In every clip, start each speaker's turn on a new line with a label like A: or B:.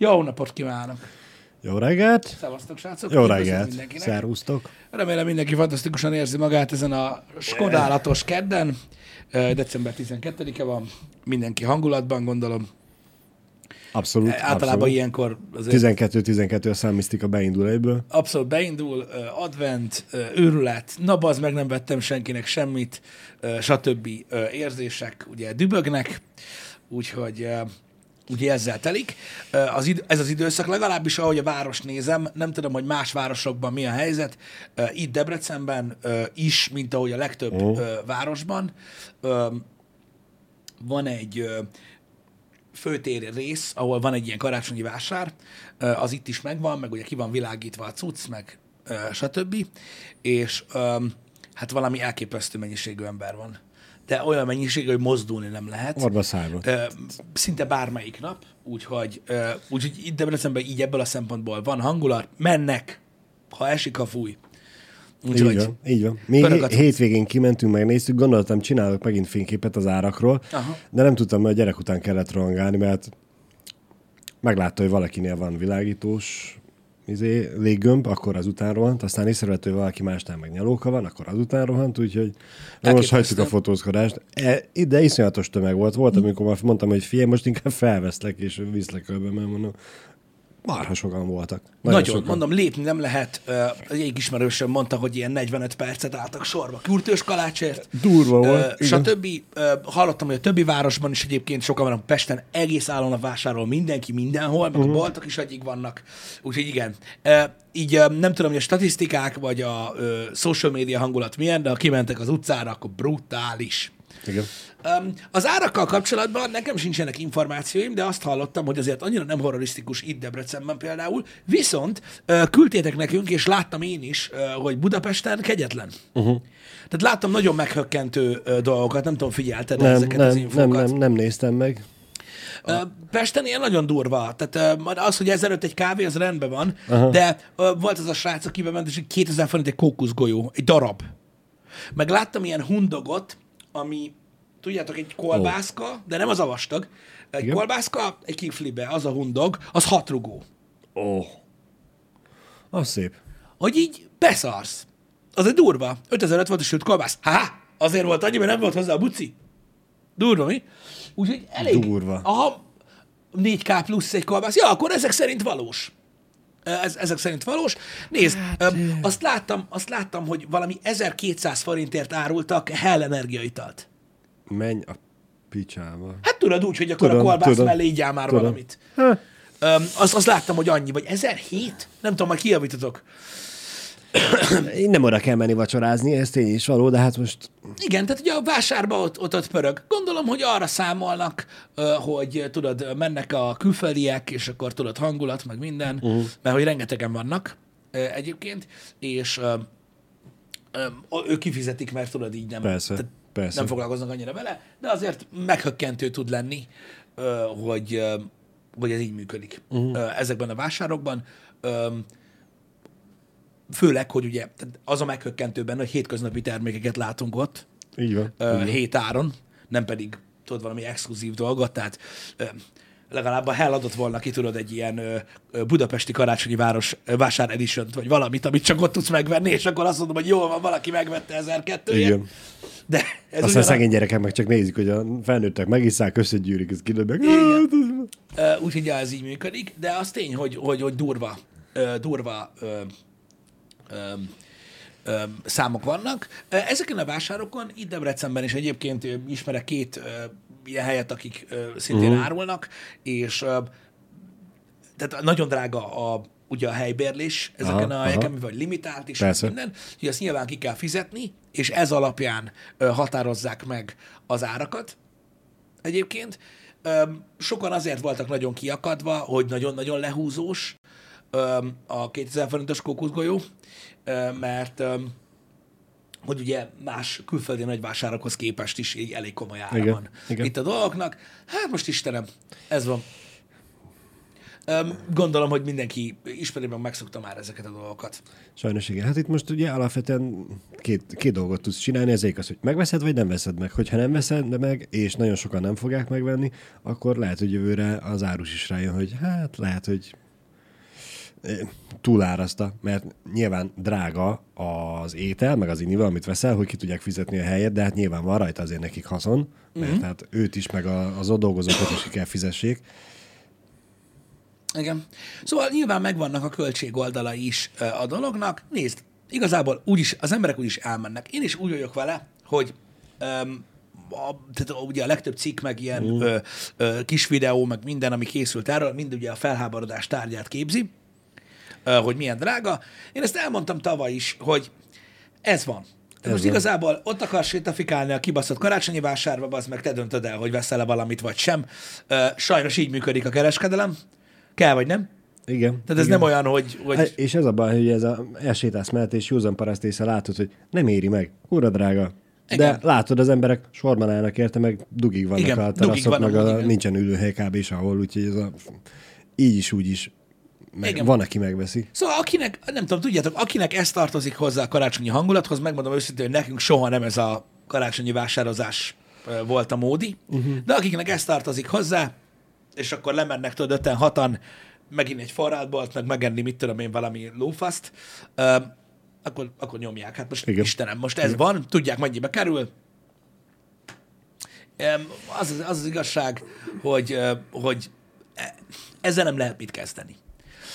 A: Jó napot kívánok!
B: Jó reggelt!
A: Szevasztok, srácok!
B: Jó reggelt! Szervusztok!
A: Remélem mindenki fantasztikusan érzi magát ezen a skodálatos kedden. December 12-e van, mindenki hangulatban, gondolom.
B: Abszolút.
A: Általában
B: abszolút.
A: ilyenkor azért
B: 12-12 a számmisztika beindul egyből.
A: abszolút beindul, advent, őrület, na bazd meg nem vettem senkinek semmit, stb. érzések ugye dübögnek, úgyhogy ugye ezzel telik. Az id- ez az időszak, legalábbis ahogy a város nézem, nem tudom, hogy más városokban mi a helyzet, itt Debrecenben is, mint ahogy a legtöbb ö, városban, van egy főtér rész, ahol van egy ilyen karácsonyi vásár, az itt is megvan, meg ugye ki van világítva a cucc, meg stb. És hát valami elképesztő mennyiségű ember van. De olyan mennyiségű, hogy mozdulni nem lehet.
B: Orba szájba.
A: Szinte bármelyik nap, úgyhogy, úgyhogy itt Debrecenben így ebből a szempontból van hangulat, mennek, ha esik, ha fúj.
B: Így
A: Úgyhogy
B: van, így van. Mi
A: cucc.
B: hétvégén kimentünk, megnéztük, gondoltam, csinálok megint fényképet az árakról,
A: Aha.
B: de nem tudtam, mert a gyerek után kellett rohangálni, mert meglátta, hogy valakinél van világítós izé, léggömb, akkor az után rohant, aztán észrevett, hogy valaki másnál meg nyalóka van, akkor az után rohant, úgyhogy na most hagytuk a fotózkodást. E, de iszonyatos tömeg volt. Volt, amikor már mondtam, hogy figyelj, most inkább felveszlek, és viszlek körbe, mert mondom, marha sokan voltak.
A: Nagyon,
B: sokan.
A: mondom, lépni nem lehet. Ö, Egyik ismerősöm mondta, hogy ilyen 45 percet álltak sorba kürtős kalácsért.
B: Durva volt, igen.
A: stb. Ö, Hallottam, hogy a többi városban is egyébként sokan vannak Pesten, egész állon a vásárol mindenki mindenhol, meg a boltok is egyik vannak. Úgyhogy igen. Ö, Így nem tudom, hogy a statisztikák vagy a social media hangulat milyen, de ha kimentek az utcára, akkor brutális.
B: Igen.
A: Um, az árakkal kapcsolatban nekem sincsenek információim, de azt hallottam, hogy azért annyira nem horrorisztikus itt Debrecenben például, viszont uh, küldtétek nekünk, és láttam én is, uh, hogy Budapesten kegyetlen. Uh-huh. Tehát láttam nagyon meghökkentő uh, dolgokat, nem tudom, figyelted
B: Nem,
A: ezeket az
B: nem, nem,
A: infókat.
B: nem, nem néztem meg.
A: Pesten ilyen nagyon durva. Tehát az, hogy ezelőtt egy kávé, az rendben van, Aha. de volt az a srác, aki bement, és 2000 forint egy kókuszgolyó, egy darab. Meg láttam ilyen hundogot, ami, tudjátok, egy kolbászka, de nem az a vastag, egy
B: Igen.
A: kolbászka, egy kiflibe, az a hundog, az hat rugó.
B: Ó. Oh. Az szép.
A: Hogy így beszarsz. Az egy durva. 5005 volt a sült kolbász. Ha, azért volt annyi, mert nem volt hozzá a buci. Durva, mi? Úgyhogy elég.
B: Durva.
A: Aha, 4K plusz egy kolbász. Ja, akkor ezek szerint valós. Ez, ezek szerint valós. Nézd, hát, azt, láttam, azt láttam, hogy valami 1200 forintért árultak Hell energiaitalt.
B: Menj a picsába.
A: Hát tudod úgy, hogy akkor
B: Tudom,
A: a kolbász
B: tudom.
A: mellé így már
B: Tudom.
A: valamit.
B: Ha,
A: Öm, azt, azt láttam, hogy annyi, vagy 1007? Nem tudom, majd kijavítotok.
B: én nem oda kell menni vacsorázni, ez tény is való, de hát most
A: Igen, tehát ugye a vásárba ott, ott, ott pörög. Gondolom, hogy arra számolnak, hogy tudod, mennek a külföldiek, és akkor tudod, hangulat, meg minden, uh-huh. mert hogy rengetegen vannak egyébként, és ők kifizetik, mert tudod, így nem,
B: Persze,
A: tehát
B: persze.
A: nem foglalkoznak annyira vele, de azért meghökkentő tud lenni, hogy, hogy ez így működik uh-huh. ezekben a vásárokban. Főleg, hogy ugye az a meghökkentő benne, hogy hétköznapi termékeket látunk ott,
B: így van.
A: hét áron, nem pedig tudod valami exkluzív dolgot, tehát legalább a Hell adott volna ki, tudod, egy ilyen ö, ö, budapesti karácsonyi város ö, vásár edition vagy valamit, amit csak ott tudsz megvenni, és akkor azt mondom, hogy jól van, valaki megvette 1002
B: Igen.
A: De ez
B: Aztán
A: ugyan,
B: szegény gyerekek meg csak nézik, hogy a felnőttek megisszák, összegyűrik, ez kidobják.
A: Úgyhogy ez így működik, de az tény, hogy, hogy, hogy durva, durva számok vannak. Ezeken a vásárokon, itt Debrecenben is egyébként ismerek két ilyen helyet, akik szintén uh-huh. árulnak, és tehát nagyon drága a, ugye a helybérlés ezeken
B: Aha,
A: a helyeken,
B: aha.
A: mivel limitált és
B: Persze.
A: minden, hogy azt nyilván ki kell fizetni, és ez alapján határozzák meg az árakat egyébként. Sokan azért voltak nagyon kiakadva, hogy nagyon-nagyon lehúzós a 2000 forintos kókuszgolyó, mert hogy ugye más külföldi nagyvásárokhoz képest is így elég komoly ára
B: Igen,
A: van
B: igen.
A: itt a dolgoknak. Hát most Istenem, ez van. Gondolom, hogy mindenki ismerében megszokta már ezeket a dolgokat.
B: Sajnos igen. Hát itt most ugye alapvetően két, két dolgot tudsz csinálni, ez az, hogy megveszed, vagy nem veszed meg. Hogyha nem veszed meg, és nagyon sokan nem fogják megvenni, akkor lehet, hogy jövőre az árus is rájön, hogy hát lehet, hogy túlárazta, mert nyilván drága az étel, meg az innival, amit veszel, hogy ki tudják fizetni a helyet, de hát nyilván van rajta azért nekik haszon, mert mm-hmm. hát őt is, meg az ott dolgozókat is ki kell fizessék.
A: Igen. Szóval nyilván megvannak a költség oldalai is a dolognak. Nézd, igazából úgyis, az emberek úgyis elmennek. Én is úgy vagyok vele, hogy öm, a, tehát ugye a legtöbb cikk, meg ilyen mm. ö, ö, kis videó, meg minden, ami készült erről, mind ugye a felháborodás tárgyát képzi, ö, hogy milyen drága. Én ezt elmondtam tavaly is, hogy ez van. Ez most
B: van.
A: igazából ott akarsz sétafikálni a kibaszott karácsonyi vásárba, az meg te döntöd el, hogy veszel-e valamit, vagy sem. Ö, sajnos így működik a kereskedelem. Kell, vagy nem?
B: Igen.
A: Tehát ez
B: igen.
A: nem olyan, hogy...
B: Hát,
A: hogy...
B: És ez a baj, hogy ez a elsétálsz mellett, és józan paraszt észre látod, hogy nem éri meg. Kurva drága. De
A: Igen.
B: látod, az emberek sorban állnak érte, meg dugig vannak
A: Igen,
B: a teraszok, meg a,
A: igen.
B: nincsen ülőhely kb. is ahol, úgyhogy ez a, így is, úgy is. Meg,
A: Igen.
B: van, aki megveszi.
A: Szóval akinek, nem tudom, tudjátok, akinek ez tartozik hozzá a karácsonyi hangulathoz, megmondom őszintén, hogy nekünk soha nem ez a karácsonyi vásározás volt a módi, uh-huh. de akiknek ez tartozik hozzá, és akkor lemennek tudod öten, hatan, megint egy forrátbolt, meg megenni, mit tudom én, valami lófaszt, ö, akkor, akkor nyomják. Hát most
B: Igen.
A: Istenem, most ez Igen. van, tudják mennyibe kerül. Em, Az az, az, az igazság, hogy, ö, hogy e- ezzel nem lehet mit kezdeni.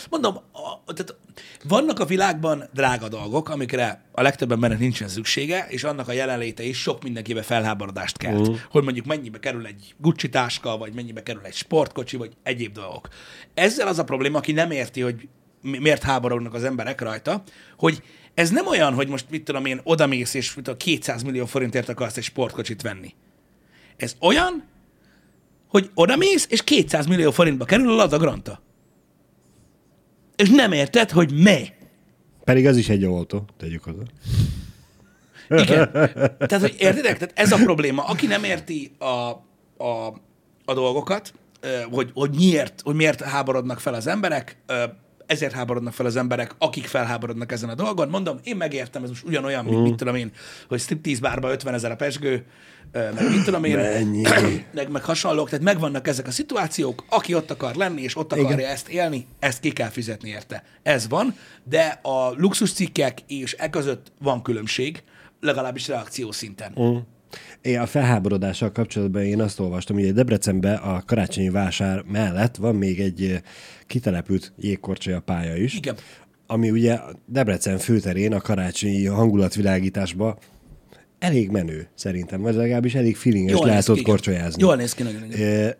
A: Mondom, a, tehát vannak a világban drága dolgok, amikre a legtöbb embernek nincsen szüksége, és annak a jelenléte is sok mindenkibe felháborodást kelt. Uh. Hogy mondjuk mennyibe kerül egy Gucci táska, vagy mennyibe kerül egy sportkocsi, vagy egyéb dolgok. Ezzel az a probléma, aki nem érti, hogy mi- miért háborognak az emberek rajta, hogy ez nem olyan, hogy most mit tudom én, odamész, és mit tudom, 200 millió forintért akarsz egy sportkocsit venni. Ez olyan, hogy odamész, és 200 millió forintba kerül a Lada Granta. És nem érted, hogy mi.
B: Pedig az is egy autó, tegyük hozzá.
A: Igen. Tehát, hogy értitek? Tehát ez a probléma. Aki nem érti a, a, a dolgokat, hogy, hogy, miért, hogy miért háborodnak fel az emberek, ezért háborodnak fel az emberek, akik felháborodnak ezen a dolgon. Mondom, én megértem, ez most ugyanolyan, mint mit tudom én, hogy striptease bárba 50 ezer a pesgő, meg mit tudom én,
B: Mennyi?
A: meg, meg hasonlók, tehát megvannak ezek a szituációk, aki ott akar lenni, és ott akarja
B: Igen.
A: ezt élni, ezt ki kell fizetni érte. Ez van, de a luxuscikkek és e között van különbség, legalábbis reakció szinten.
B: Mm. Én a felháborodással kapcsolatban én azt olvastam, hogy Debrecenben a karácsonyi vásár mellett van még egy eh, kitelepült jégkorcsolya pálya is.
A: Igen.
B: Ami ugye Debrecen főterén a karácsonyi hangulatvilágításba elég menő szerintem, vagy legalábbis elég feelinges lehet ott korcsolyázni.
A: Jól néz ki nagyon.
B: E,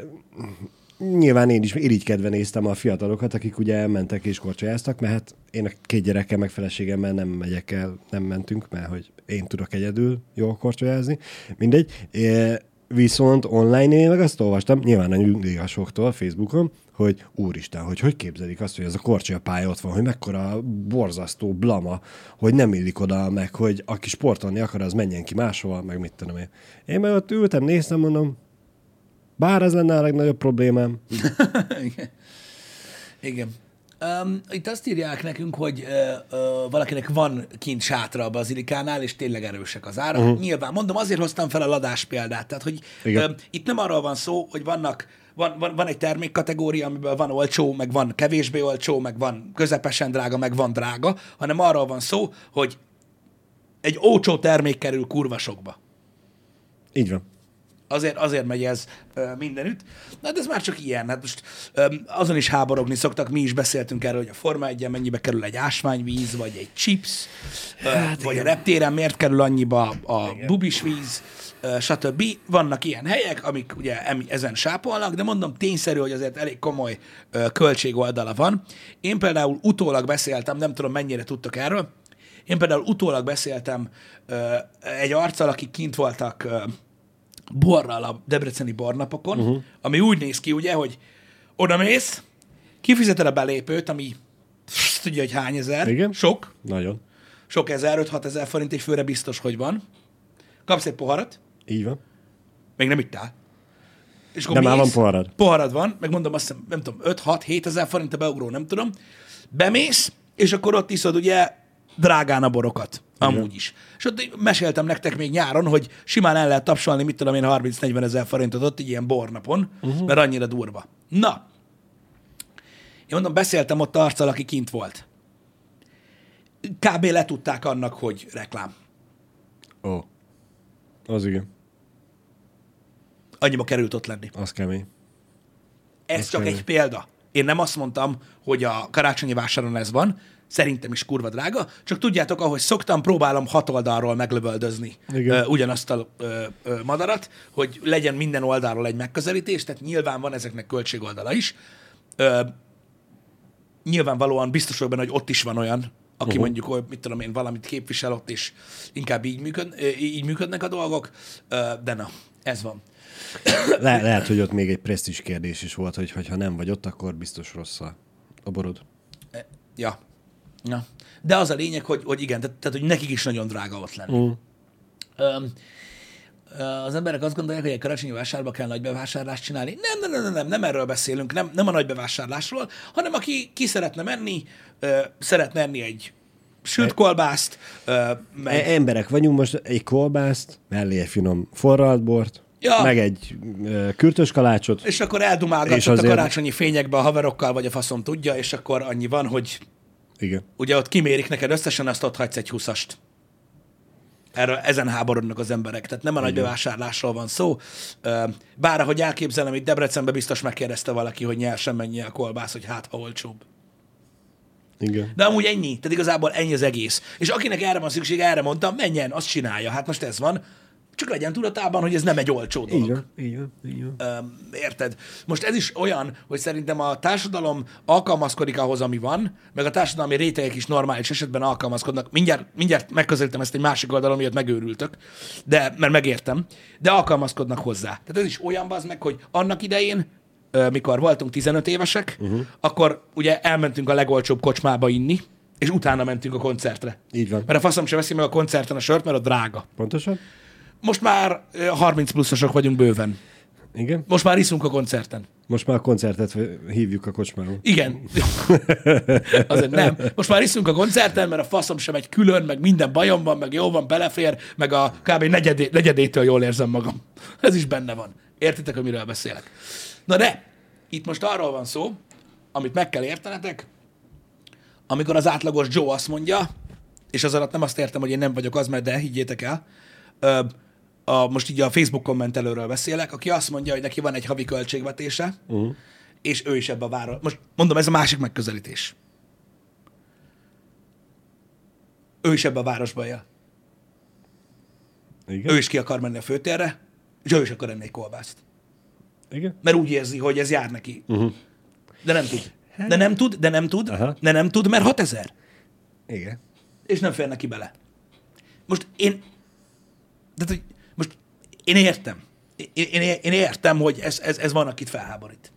B: nyilván én is irigykedve néztem a fiatalokat, akik ugye elmentek és korcsolyáztak, mert hát én a két gyerekkel meg feleségemmel nem megyek el, nem mentünk, mert hogy én tudok egyedül jól korcsolyázni. Mindegy. E, viszont online én meg azt olvastam, nyilván a nyugdíjasoktól Facebookon, hogy úristen, hogy hogy képzelik azt, hogy ez a korcsolya pálya ott van, hogy mekkora borzasztó blama, hogy nem illik oda, meg hogy aki sportolni akar, az menjen ki máshova, meg mit tudom én. Én meg ott ültem, néztem, mondom, bár ez lenne a legnagyobb problémám.
A: Igen. Igen. Um, itt azt írják nekünk, hogy uh, uh, valakinek van kint sátra a bazilikánál, és tényleg erősek az árak. Uh-huh. Nyilván, mondom, azért hoztam fel a ladás példát. Tehát, hogy
B: Igen.
A: um, itt nem arról van szó, hogy vannak van, van, van egy termékkategória, amiből van olcsó, meg van kevésbé olcsó, meg van közepesen drága, meg van drága, hanem arról van szó, hogy egy olcsó termék kerül kurva sokba.
B: Így van.
A: Azért, azért megy ez mindenütt. Na, de ez már csak ilyen. Hát most azon is háborogni szoktak, mi is beszéltünk erről, hogy a Forma 1 mennyibe kerül egy ásványvíz, vagy egy chips, hát vagy a reptéren miért kerül annyiba a bubis víz, stb. Vannak ilyen helyek, amik ugye ezen sápolnak, de mondom, tényszerű, hogy azért elég komoly költségoldala van. Én például utólag beszéltem, nem tudom mennyire tudtok erről, én például utólag beszéltem egy arccal, akik kint voltak borral a debreceni bornapokon, uh-huh. ami úgy néz ki, ugye, hogy oda mész, kifizeted a belépőt, ami pff, tudja, hogy hány ezer,
B: Igen.
A: sok,
B: Nagyon.
A: sok ezer, 5-6 ezer forint egy főre biztos, hogy van. Kapsz egy poharat,
B: Így van.
A: még nem ittál. És akkor
B: már
A: mész,
B: van poharad.
A: Poharad van, meg mondom azt hiszem, nem tudom, 5-6-7 ezer forint a beugró, nem tudom. Bemész, és akkor ott iszod ugye drágán a borokat. Amúgy is. És ott meséltem nektek még nyáron, hogy simán el lehet tapsolni, mit tudom én, 30-40 ezer forintot ott egy ilyen bornapon, uh-huh. mert annyira durva. Na, én mondom, beszéltem ott arccal, aki kint volt. Kb. letudták annak, hogy reklám.
B: Ó. Az igen.
A: Annyiba került ott lenni.
B: Az kemény.
A: Ez
B: Az
A: csak
B: kemény.
A: egy példa. Én nem azt mondtam, hogy a karácsonyi vásáron ez van, szerintem is kurva drága, csak tudjátok, ahogy szoktam, próbálom hat oldalról meglövöldözni
B: Igen.
A: ugyanazt a ö, ö, madarat, hogy legyen minden oldalról egy megközelítés, tehát nyilván van ezeknek költségoldala is. Ö, nyilvánvalóan biztos vagyok benne, hogy ott is van olyan, aki uh-huh. mondjuk, hogy mit tudom én, valamit képvisel ott, és inkább így, működ, így működnek a dolgok, de na, ez van.
B: Le- lehet, hogy ott még egy presztis kérdés is volt, hogy ha nem vagy ott, akkor biztos rossz a, borod.
A: Ja. Ja. De az a lényeg, hogy, hogy igen, tehát, tehát, hogy nekik is nagyon drága ott lenni.
B: Mm.
A: Öm, az emberek azt gondolják, hogy egy karácsonyi vásárba kell nagy bevásárlást csinálni. Nem, nem, nem, nem, nem, erről beszélünk, nem, nem a nagy bevásárlásról, hanem aki ki szeretne menni, ö, szeretne enni egy sült kolbászt, ö, meg,
B: E- emberek vagyunk, most egy kolbászt, mellé egy finom forralt bort,
A: Ja.
B: meg egy kürtös kalácsot.
A: és akkor ott a karácsonyi fényekbe a haverokkal, vagy a faszom tudja, és akkor annyi van, hogy
B: Igen.
A: ugye ott kimérik neked összesen, azt ott hagysz egy húszast. Erről, ezen háborodnak az emberek. Tehát nem a nagy bevásárlásról van szó. Bár ahogy elképzelem, itt Debrecenben biztos megkérdezte valaki, hogy nyersen mennyi a kolbász, hogy hát ha olcsóbb.
B: Igen.
A: De amúgy ennyi. Tehát igazából ennyi az egész. És akinek erre van szükség, erre mondtam, menjen, azt csinálja. Hát most ez van. Csak legyen tudatában, hogy ez nem egy olcsó dolog.
B: Így van, így van, így van.
A: Érted? Most ez is olyan, hogy szerintem a társadalom alkalmazkodik ahhoz, ami van, meg a társadalmi rétegek is normális esetben alkalmazkodnak. Mindjárt, mindjárt megközelítem ezt egy másik oldalon, miatt megőrültök, de, mert megértem, de alkalmazkodnak hozzá. Tehát ez is olyan az meg, hogy annak idején, mikor voltunk 15 évesek, uh-huh. akkor ugye elmentünk a legolcsóbb kocsmába inni, és utána mentünk a koncertre.
B: Így van.
A: Mert a faszom sem veszi meg a koncerten a sört, mert a drága.
B: Pontosan?
A: Most már ö, 30 pluszosok vagyunk bőven.
B: Igen.
A: Most már iszunk a koncerten.
B: Most már a koncertet hívjuk a kocsmáról.
A: Igen. Azért nem. Most már iszunk a koncerten, mert a faszom sem egy külön, meg minden bajom van, meg jó van, belefér, meg a kb. Negyedé, negyedétől jól érzem magam. Ez is benne van. Értitek, hogy miről beszélek? Na de, itt most arról van szó, amit meg kell értenetek, amikor az átlagos Joe azt mondja, és az alatt nem azt értem, hogy én nem vagyok az, mert de higgyétek el, a, most így a Facebook kommentelőről beszélek, aki azt mondja, hogy neki van egy havi költségvetése, uh-huh. és ő is ebbe a város. Most mondom, ez a másik megközelítés. Ő is ebbe a városba él.
B: Igen.
A: Ő is ki akar menni a főtérre, és ő is akar enni egy kolbászt.
B: Igen.
A: Mert úgy érzi, hogy ez jár neki. Uh-huh. De nem tud. De nem tud, de nem tud,
B: Aha.
A: de nem tud, mert 6000.
B: Igen.
A: és nem fér neki bele. Most én, de hogy én értem. Én, én, én értem, hogy ez, ez, ez van, akit felháborít.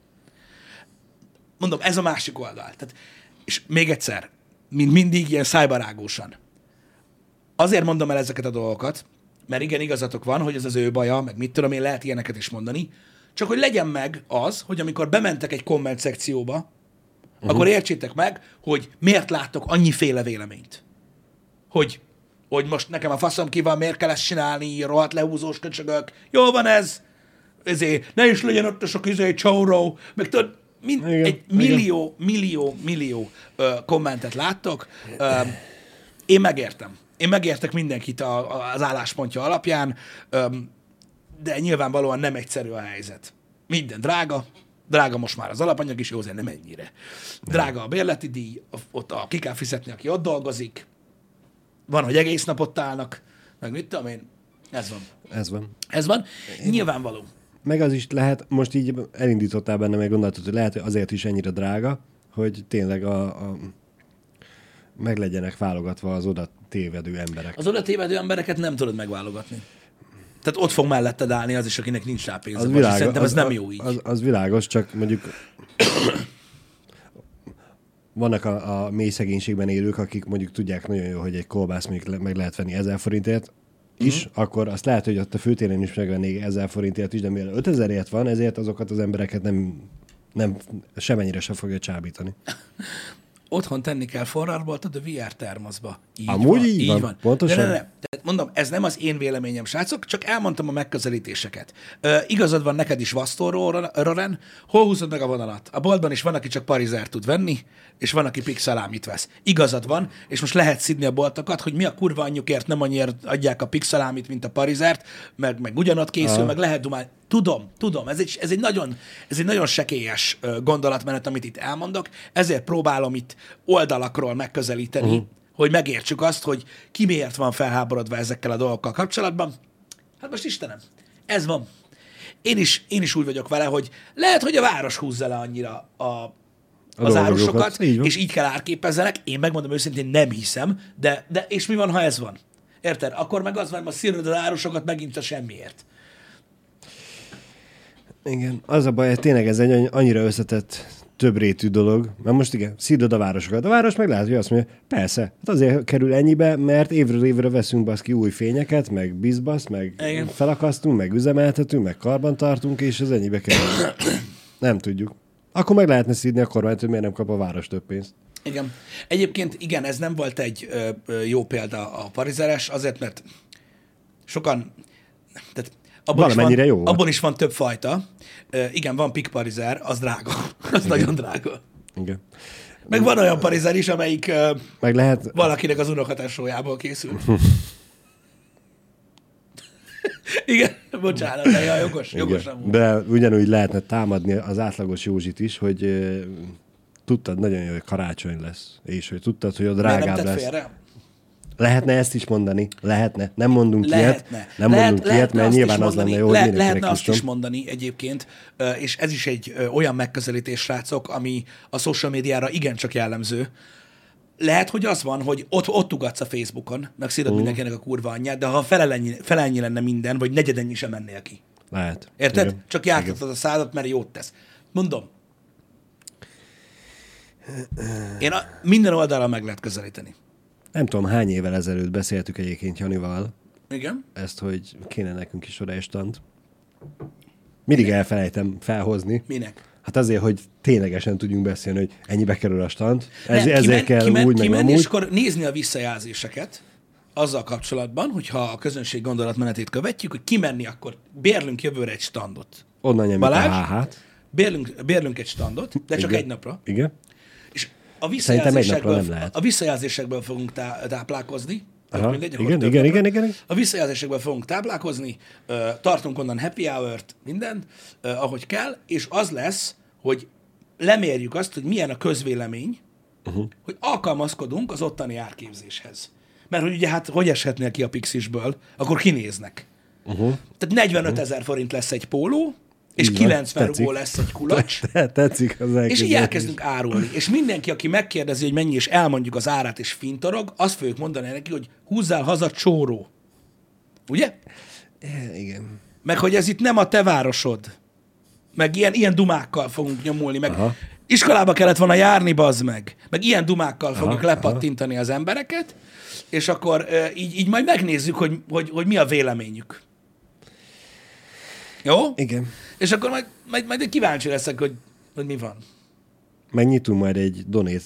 A: Mondom, ez a másik oldal. Tehát, és még egyszer, mint mindig, ilyen szájbarágósan. Azért mondom el ezeket a dolgokat, mert igen, igazatok van, hogy ez az ő baja, meg mit tudom én, lehet ilyeneket is mondani, csak hogy legyen meg az, hogy amikor bementek egy komment szekcióba, uh-huh. akkor értsétek meg, hogy miért láttok annyiféle véleményt. Hogy, hogy most nekem a faszom ki van, miért kell ezt csinálni, rohadt lehúzós köcsögök, jó van ez, ezért, ne is legyen ott a sok izé, csauró, meg tudod, mind,
B: Igen,
A: egy
B: igen.
A: millió, millió, millió ö, kommentet láttok. Ö, én megértem. Én megértek mindenkit a, a, az álláspontja alapján, ö, de nyilvánvalóan nem egyszerű a helyzet. Minden drága, drága most már az alapanyag is, jó, nem ennyire. Drága a bérleti díj, ott a, ki kell fizetni, aki ott dolgozik, van, hogy egész nap ott állnak, meg mit tudom én, ez van.
B: Ez van.
A: Ez van. Nyilvánvaló.
B: Meg az is lehet, most így elindítottál benne, meg gondoltad, hogy lehet, hogy azért is ennyire drága, hogy tényleg a, a meg legyenek válogatva az oda tévedő emberek.
A: Az oda tévedő embereket nem tudod megválogatni. Tehát ott fog melletted állni az is, akinek nincs rá pénze.
B: Az világos,
A: Szerintem ez
B: az,
A: nem jó így.
B: Az, az világos, csak mondjuk vannak a, a mély szegénységben élők, akik mondjuk tudják nagyon jó, hogy egy kolbász mondjuk le- meg lehet venni 1000 forintért, is, uh-huh. akkor azt lehet, hogy ott a főtéren is megvennék 1000 forintért is, de mivel 5000ért van, ezért azokat az embereket nem, nem semennyire se fogja csábítani.
A: Otthon tenni kell forrárboltod a VR termoszba. Így
B: Amúgy
A: van,
B: így van, pontosan.
A: De ne, ne, ne. Tehát mondom, ez nem az én véleményem, srácok, csak elmondtam a megközelítéseket. Ö, igazad van neked is, Vasztó Roren, hol húzod meg a vonalat? A boltban is van, aki csak parizer tud venni, és van, aki pixelámit vesz. Igazad van, és most lehet szidni a boltokat, hogy mi a kurva anyjukért nem annyira adják a pixelámit, mint a parizert, meg, meg ugyanott készül,
B: Aha.
A: meg lehet dumálni. Tudom, tudom, ez egy, ez egy, nagyon, ez egy nagyon sekélyes gondolatmenet, amit itt elmondok, ezért próbálom itt oldalakról megközelíteni, uh-huh. hogy megértsük azt, hogy ki miért van felháborodva ezekkel a dolgokkal kapcsolatban. Hát most Istenem, ez van. Én is, én is úgy vagyok vele, hogy lehet, hogy a város húzza le annyira a, az
B: dolgokat.
A: árusokat,
B: Így
A: és így kell árképezzenek. Én megmondom őszintén, nem hiszem, de, de és mi van, ha ez van? Érted? Akkor meg az van, hogy szírod az árusokat megint a semmiért.
B: Igen, az a baj, tényleg ez egy annyi- annyira összetett többrétű dolog. Mert most igen, szídod a városokat. A város meg lehet, hogy azt mondja, persze, hát azért kerül ennyibe, mert évről évre veszünk baszki új fényeket, meg bizbasz, meg
A: Igen.
B: felakasztunk, meg üzemeltetünk, meg karbantartunk, és ez ennyibe kerül. nem tudjuk. Akkor meg lehetne szídni a kormányt, hogy miért nem kap a város több pénzt.
A: Igen. Egyébként igen, ez nem volt egy ö, ö, jó példa a parizeres, azért, mert sokan, tehát abban is, van,
B: Valamennyire jó
A: abban is van több fajta. Igen, van pikparizer, az drága. Az nagyon drága.
B: Igen.
A: Meg van olyan parizer is, amelyik
B: Meg lehet,
A: valakinek az unokatesójából készül. igen, bocsánat, de jaj, jogos, jogos nem
B: Igen. De ugyanúgy lehetne támadni az átlagos Józsit is, hogy ö, tudtad nagyon jó, hogy karácsony lesz, és hogy tudtad, hogy
A: nem
B: drágább
A: tett
B: lesz.
A: félre?
B: Lehetne ezt is mondani, lehetne. Nem mondunk
A: Lehetne.
B: ilyet, nem mondunk ilyet, mert nyilván az lenne jó, hogy
A: le, Lehetne azt is mondani egyébként, és ez is egy olyan megközelítés, srácok, ami a social médiára igencsak jellemző. Lehet, hogy az van, hogy ott, ott ugatsz a Facebookon, meg szírod
B: Mhm.
A: mindenkinek a kurva anyját, de ha felelennyi, felelennyi lenne minden, vagy negyedennyi sem mennél ki.
B: Lehet.
A: Érted?
B: Igen.
A: Csak jártatod a szádat, mert jót tesz. Mondom. Én a, minden oldalra meg lehet közelíteni.
B: Nem tudom, hány évvel ezelőtt beszéltük egyébként Janival
A: Igen?
B: ezt, hogy kéne nekünk is oda egy stand. Mindig elfelejtem felhozni.
A: Minek?
B: Hát azért, hogy ténylegesen tudjunk beszélni, hogy ennyibe kerül a stand. Ez,
A: Nem,
B: ezért
A: kimen,
B: kell
A: kimen,
B: úgy, meg
A: kimenni,
B: amúgy.
A: és akkor nézni a visszajelzéseket azzal kapcsolatban, hogyha a közönség gondolatmenetét követjük, hogy kimenni, akkor bérlünk jövőre egy standot.
B: Onnan nyomjuk a? HH-t.
A: Bérlünk, bérlünk egy standot, de csak
B: Igen.
A: egy napra.
B: Igen.
A: A
B: Szerintem egy napra nem lehet.
A: a visszajelzésekből fogunk tá- táplálkozni.
B: Aha,
A: mindegy,
B: igen, igen, igen, igen, igen.
A: A visszajelzésekből fogunk táplálkozni, tartunk onnan happy hour-t, mindent, ahogy kell, és az lesz, hogy lemérjük azt, hogy milyen a közvélemény, uh-huh. hogy alkalmazkodunk az ottani árképzéshez. Mert hogy ugye hát hogy eshetnél ki a Pixisből, akkor kinéznek. Uh-huh. Tehát 45 ezer forint lesz egy póló, és
B: van,
A: 90
B: tetszik.
A: lesz egy kulacs.
B: Te- Tetszik az
A: És így elkezdünk árulni. És mindenki, aki megkérdezi, hogy mennyi, és elmondjuk az árát, és fintorog, azt fogjuk mondani neki, hogy húzzál haza csóró. Ugye?
B: Igen.
A: Meg hogy ez itt nem a te városod. Meg ilyen, ilyen dumákkal fogunk nyomulni, meg
B: Aha.
A: iskolába kellett volna járni, bazd meg. Meg ilyen dumákkal aha, fogjuk
B: aha.
A: lepattintani az embereket, és akkor így, így majd megnézzük, hogy, hogy, hogy mi a véleményük. Jó?
B: Igen.
A: És akkor majd, majd, majd kíváncsi leszek, hogy, hogy mi van.
B: Megnyitunk majd egy donét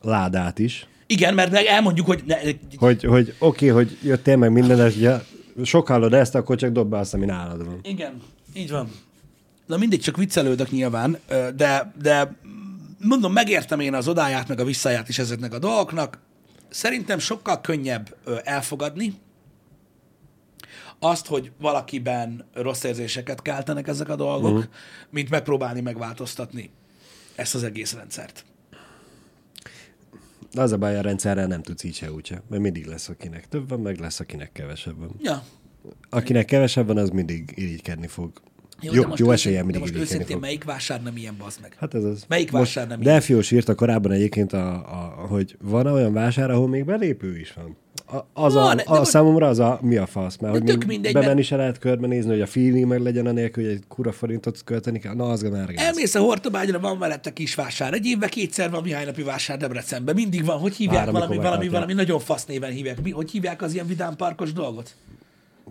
B: ládát is,
A: Igen, mert meg elmondjuk, hogy ne,
B: hogy, hogy oké, okay, hogy jöttél meg minden, és ja, sok hallod ezt, akkor csak dob be azt, ami nálad van.
A: igen, így van. Na mindig csak viccelődök nyilván, de, de mondom, megértem én az odáját, meg a visszaját is ezeknek a dolgoknak. Szerintem sokkal könnyebb elfogadni azt, hogy valakiben rossz érzéseket keltenek ezek a dolgok, uh-huh. mint megpróbálni megváltoztatni ezt az egész rendszert.
B: De az a baj, a rendszerrel nem tudsz így se úgy se, mert mindig lesz, akinek több van, meg lesz, akinek kevesebb van.
A: Ja,
B: Akinek kevesebb van, az mindig irigykedni fog. Jó, jó, jó
A: de
B: mindig
A: most
B: irigykedni
A: őszintén
B: fog.
A: melyik vásár nem ilyen, bazd meg?
B: Hát ez az.
A: Melyik
B: Most
A: vásár nem?
B: Delfiós írta korábban egyébként, a, a, hogy van olyan vásár, ahol még belépő is van. A, az a, a,
A: most-
B: számomra az a mi a fasz, mert hogy
A: tök mindegy,
B: bemenni
A: mert-
B: se lehet körbenézni, hogy a feeling meg legyen anélkül, hogy egy kura forintot költeni kell. Na, az már.
A: Elmész a Hortobágyra, van mellette kis vásár. Egy évben kétszer van Mihály napi vásár Debrecenben. Mindig van. Hogy hívják
B: Már,
A: valami, valami,
B: megtartják.
A: valami nagyon fasz néven hívják. Mi, hogy hívják az ilyen vidámparkos dolgot?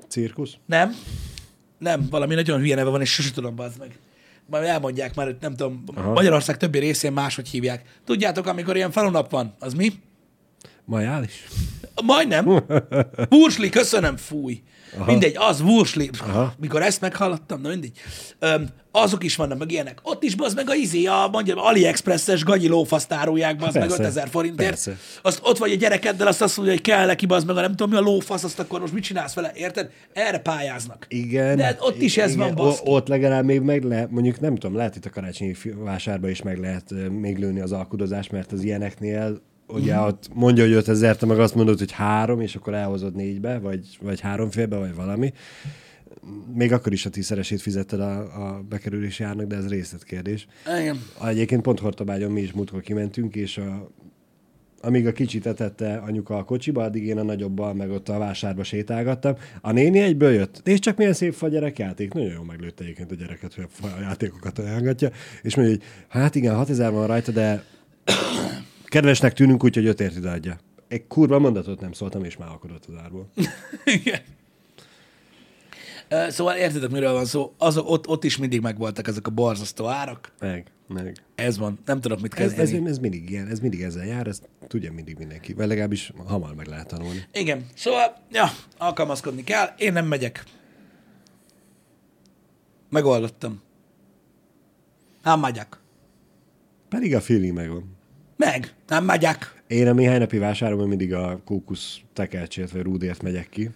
B: Cirkusz?
A: Nem. Nem, valami nagyon hülye neve van, és sose tudom, bazd meg. Majd elmondják már, hogy nem tudom, Aha. Magyarország többi részén máshogy hívják. Tudjátok, amikor ilyen falunap van, az mi?
B: Majális?
A: Majdnem. Wursli, köszönöm, fúj. Aha. Mindegy, az Wursli. Mikor ezt meghallottam, na mindegy. Öm, azok is vannak, meg ilyenek. Ott is az meg a izé, a mondjam, AliExpress-es gagyi lófaszt árulják, az meg 5000 forintért. Persze. Azt ott vagy a gyerekeddel, azt azt mondja, hogy kell neki, az meg a nem tudom mi a lófasz, azt akkor most mit csinálsz vele, érted? Erre pályáznak.
B: Igen.
A: De ott is ez igen, van, baszki.
B: Ott legalább még meg lehet, mondjuk nem tudom, lehet itt a karácsonyi vásárba is meg lehet még lőni az alkudozást, mert az ilyeneknél ugye mm. ott mondja, hogy 5000, te meg azt mondod, hogy három, és akkor elhozod négybe, vagy, vagy háromfélbe, vagy valami. Még akkor is a tízszeresét fizetted a, a bekerülési árnak, de ez részletkérdés.
A: Igen.
B: Egyébként pont Hortobágyon mi is múltkor kimentünk, és a, amíg a kicsit etette anyuka a kocsiba, addig én a nagyobbal meg ott a vásárba sétálgattam. A néni egyből jött. Nézd csak, milyen szép fa gyerekjáték. Nagyon jól meglőtte egyébként a gyereket, hogy a játékokat ajánlgatja. És mondja, hogy hát igen, 6000 van rajta, de Kedvesnek tűnünk, úgyhogy ötért ide adja. Egy kurva mondatot nem szóltam, és már alkodott az árból.
A: Igen. Szóval értitek, miről van szó? Az, ott, ott is mindig megvoltak ezek a borzasztó árak.
B: Meg, meg.
A: Ez van. Nem tudok mit kezdeni.
B: Ez, ez, ez mindig ilyen, ez mindig ezzel jár, ezt tudja mindig mindenki. Vagy legalábbis hamar meg lehet tanulni.
A: Igen. Szóval, ja, alkalmazkodni kell. Én nem megyek. Megoldottam. Nem megyek.
B: Pedig a feeling megvan.
A: Meg, nem megyek.
B: Én a néhány napi vásáromban mindig a kókusz tekercsét vagy rúdért megyek ki.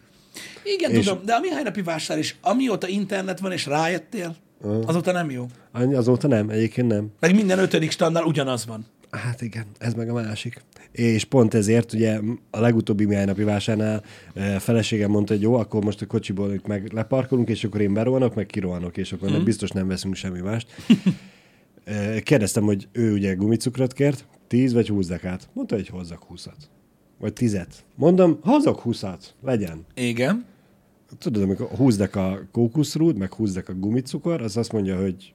A: Igen, és... tudom, de a Mihály napi vásár is, amióta internet van és rájöttél, uh. azóta nem jó.
B: Azóta nem, egyébként nem.
A: Meg minden ötödik standnál ugyanaz van.
B: Hát igen, ez meg a másik. És pont ezért ugye a legutóbbi napi vásárnál e, feleségem mondta, hogy jó, akkor most a kocsiból itt meg leparkolunk, és akkor én berohanok, meg kirohanok, és akkor mm. nem, biztos nem veszünk semmi mást. E, kérdeztem, hogy ő ugye gumicukrot kért, 10 vagy 20 dekát. Mondta, hogy hozzak 20-at. Vagy 10-et. Mondom, hozok 20-at. Legyen.
A: Igen.
B: Tudod, amikor 20 deka kókuszrúd, meg 20 deka gumicukor, az azt mondja, hogy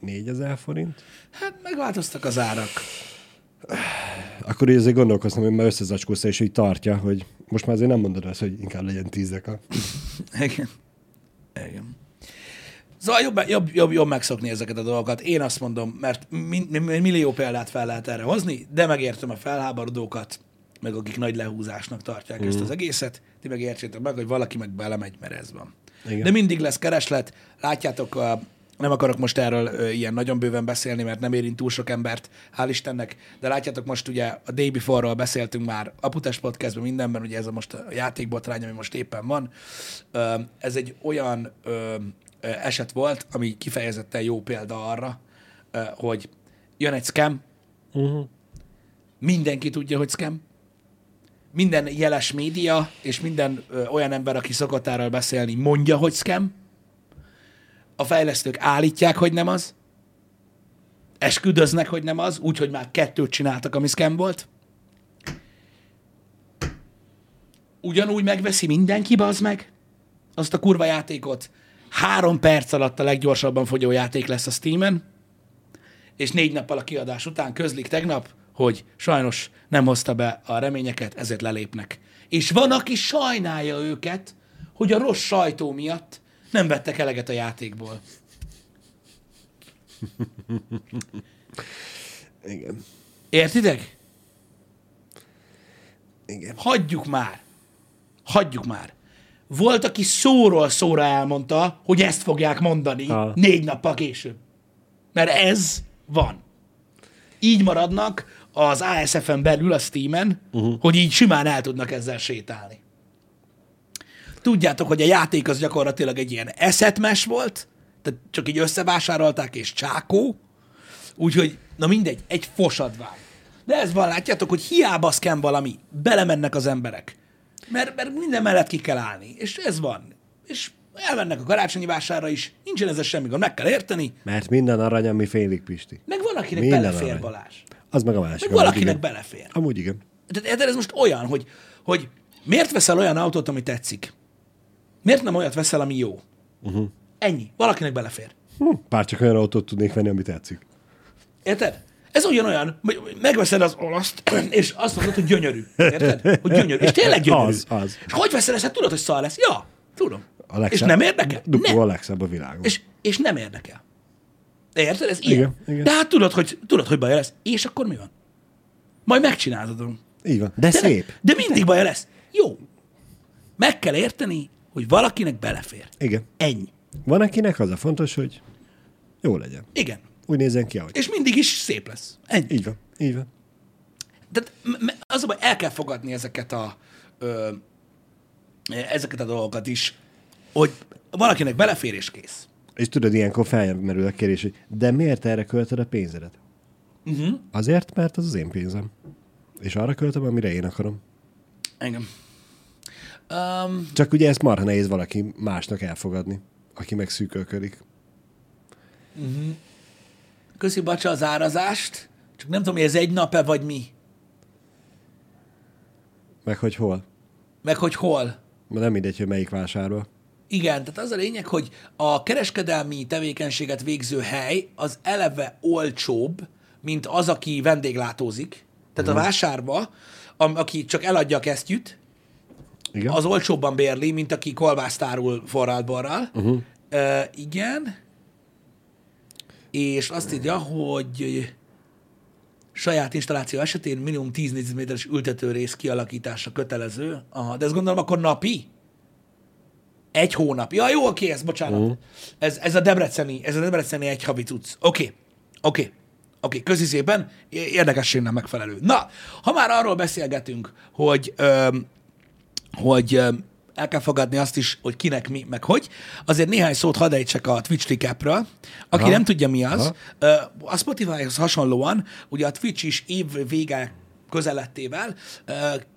B: 4000 forint.
A: Hát megváltoztak az árak.
B: Akkor így azért gondolkoztam, hogy már összezacskózta, és így tartja, hogy most már azért nem mondod azt, hogy inkább legyen 10 deka.
A: Igen. Igen. Szóval jobb, jobb, jobb, jobb megszokni ezeket a dolgokat. Én azt mondom, mert mi, mi, millió példát fel lehet erre hozni, de megértem a felháborodókat, meg akik nagy lehúzásnak tartják mm. ezt az egészet, ti meg értsétek meg, hogy valaki meg belemegy, mert ez van. Igen. De mindig lesz kereslet. Látjátok, a, nem akarok most erről ö, ilyen nagyon bőven beszélni, mert nem érint túl sok embert, hál' Istennek, de látjátok most ugye a Day Before-ról beszéltünk már, a Putes Podcastban mindenben, ugye ez a most a játékbotrány, ami most éppen van. Ö, ez egy olyan ö, eset volt, ami kifejezetten jó példa arra, hogy jön egy scam, uh-huh. mindenki tudja, hogy scam, minden jeles média, és minden ö, olyan ember, aki szokott erről beszélni, mondja, hogy scam, a fejlesztők állítják, hogy nem az, esküdöznek, hogy nem az, úgyhogy már kettőt csináltak, ami scam volt. Ugyanúgy megveszi mindenki, az meg, azt a kurva játékot, három perc alatt a leggyorsabban fogyó játék lesz a Steam-en, és négy nappal a kiadás után közlik tegnap, hogy sajnos nem hozta be a reményeket, ezért lelépnek. És van, aki sajnálja őket, hogy a rossz sajtó miatt nem vettek eleget a játékból.
B: Igen.
A: Értitek?
B: Igen.
A: Hagyjuk már. Hagyjuk már. Volt, aki szóról szóra elmondta, hogy ezt fogják mondani ha. négy nappal később. Mert ez van. Így maradnak az ASF-en belül a Steam-en, uh-huh. hogy így simán el tudnak ezzel sétálni. Tudjátok, hogy a játék az gyakorlatilag egy ilyen eszetmes volt, tehát csak így összevásárolták, és csákó, úgyhogy, na mindegy, egy fosadvány. De ez van, látjátok, hogy hiába szkem valami, belemennek az emberek. Mert, mert minden mellett ki kell állni. És ez van. És elmennek a karácsonyi vásárra is, nincsen ezzel semmi gond, meg kell érteni.
B: Mert minden arany, ami félig Pisti.
A: Meg van, akinek minden belefér arany. Balázs.
B: Az meg a másik.
A: Meg valakinek igen. belefér.
B: Amúgy igen.
A: Tehát ez most olyan, hogy, hogy miért veszel olyan autót, ami tetszik? Miért nem olyat veszel, ami jó? Uh-huh. Ennyi. Valakinek belefér.
B: Hm, pár csak olyan autót tudnék venni, ami tetszik.
A: Érted? Ez ugyanolyan, megveszed az olaszt, és azt mondod, hogy gyönyörű. Érted? Hogy gyönyörű. És tényleg gyönyörű.
B: Az, az.
A: És hogy veszed ezt? Hát tudod, hogy szar lesz. Ja. Tudom.
B: A legszebb,
A: És nem érdekel?
B: Duplo
A: Nem.
B: a legszebb a világon.
A: És, és nem érdekel. Érted? Ez ilyen.
B: Igen, igen.
A: De hát tudod, hogy, tudod, hogy baja lesz. És akkor mi van? Majd megcsinálod.
B: Így van. De,
A: De,
B: szép.
A: de mindig baja lesz. Jó. Meg kell érteni, hogy valakinek belefér.
B: Igen.
A: Ennyi.
B: Van akinek az a fontos, hogy jó legyen.
A: Igen.
B: Úgy nézzen ki, ahogy.
A: És mindig is szép lesz. Ennyi.
B: Így van. Így van.
A: M- az a baj, el kell fogadni ezeket a, ö, ezeket a dolgokat is, hogy valakinek belefér és kész.
B: És tudod, ilyenkor felmerül a kérdés, hogy de miért erre költöd a pénzedet?
A: Uh-huh.
B: Azért, mert az az én pénzem. És arra költöm, amire én akarom.
A: Engem. Um,
B: Csak ugye ezt marha nehéz valaki másnak elfogadni, aki meg szűkölködik.
A: Köszi bacsa az árazást, csak nem tudom, hogy ez egy nap-e vagy mi,
B: Meg hogy hol.
A: meg hogy hol.
B: Nem mindegy, hogy melyik vásárol.
A: Igen, tehát az a lényeg, hogy a kereskedelmi tevékenységet végző hely az eleve olcsóbb, mint az, aki vendéglátózik. Tehát a vásárba, am- aki csak eladja a kesztyűt,
B: Igen?
A: az olcsóbban bérli, mint aki kolbásztárul forralt borral. Uh-huh. Uh, igen. És azt írja, hogy saját installáció esetén minimum 10 négyzetméteres ültetőrész kialakítása kötelező. Aha, de ezt gondolom akkor napi? Egy hónap. Ja, jó, oké, ez, bocsánat. Uh-huh. Ez, ez, a debreceni, ez a debreceni egy havi cucc. Oké, oké. Oké, köszi szépen, érdekességnek megfelelő. Na, ha már arról beszélgetünk, hogy öm, hogy ö, el kell fogadni azt is, hogy kinek mi, meg hogy. Azért néhány szót hadd ejtsek a Twitch recapről. Aki
B: Aha.
A: nem tudja, mi az,
B: Aha.
A: a Spotify-hoz hasonlóan, ugye a Twitch is év vége közelettével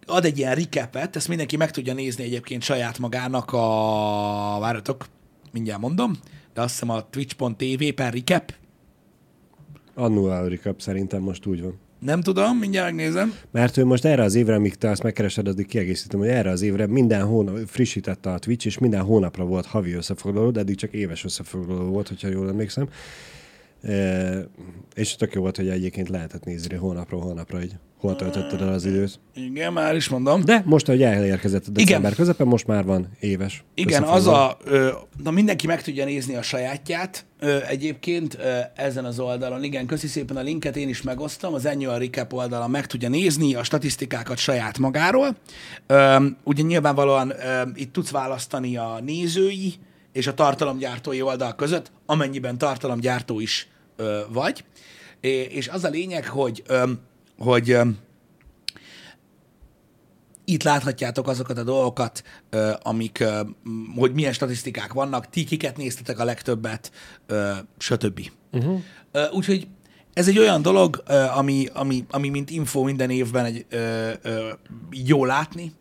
A: ad egy ilyen recapet, ezt mindenki meg tudja nézni egyébként saját magának a... Várjatok, mindjárt mondom, de azt hiszem a twitch.tv per recap,
B: Annual recap szerintem most úgy van.
A: Nem tudom, mindjárt megnézem.
B: Mert ő most erre az évre, amíg te azt megkeresed, addig kiegészítem, hogy erre az évre minden hónap frissítette a Twitch, és minden hónapra volt havi összefoglaló, de eddig csak éves összefoglaló volt, hogyha jól emlékszem. E, és tök jó volt, hogy egyébként lehetett nézni hónapról hónapra, hogy hol töltötted el az időt.
A: Igen, már is mondom.
B: De most, ahogy elérkezett a december
A: Igen.
B: közepe, most már van éves.
A: Igen, az a, ö, na mindenki meg tudja nézni a sajátját ö, egyébként ö, ezen az oldalon. Igen, köszi szépen a linket, én is megosztom, az Annual Recap oldalon meg tudja nézni a statisztikákat saját magáról. Ö, ugye nyilvánvalóan ö, itt tudsz választani a nézői és a tartalomgyártói oldal között, amennyiben tartalomgyártó is ö, vagy. És az a lényeg, hogy, ö, hogy ö, itt láthatjátok azokat a dolgokat, amik, hogy milyen statisztikák vannak, ti kiket néztetek a legtöbbet, stb. Uh-huh. Úgyhogy ez egy olyan dolog, ami, ami, ami mint info minden évben egy, ö, ö, jó látni,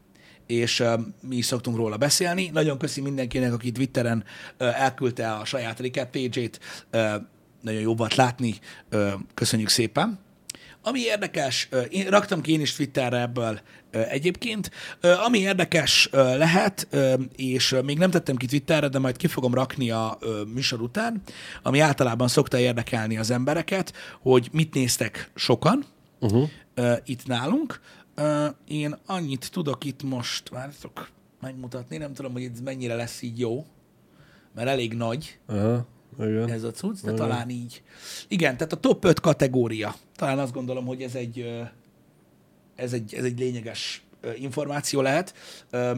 A: és ö, mi is szoktunk róla beszélni. Nagyon köszi mindenkinek, aki Twitteren ö, elküldte a saját recap page-ét. Nagyon jó volt látni. Köszönjük szépen. Ami érdekes, én raktam ki én is Twitterre ebből egyébként, ami érdekes lehet, és még nem tettem ki Twitterre, de majd ki fogom rakni a műsor után, ami általában szokta érdekelni az embereket, hogy mit néztek sokan uh-huh. itt nálunk. Én annyit tudok itt most, várjatok, megmutatni, nem tudom, hogy ez mennyire lesz így jó, mert elég nagy
B: Aha, igen.
A: ez a cucc, de talán így. Igen, tehát a top 5 kategória. Talán azt gondolom, hogy ez egy, ez egy, ez egy lényeges információ lehet.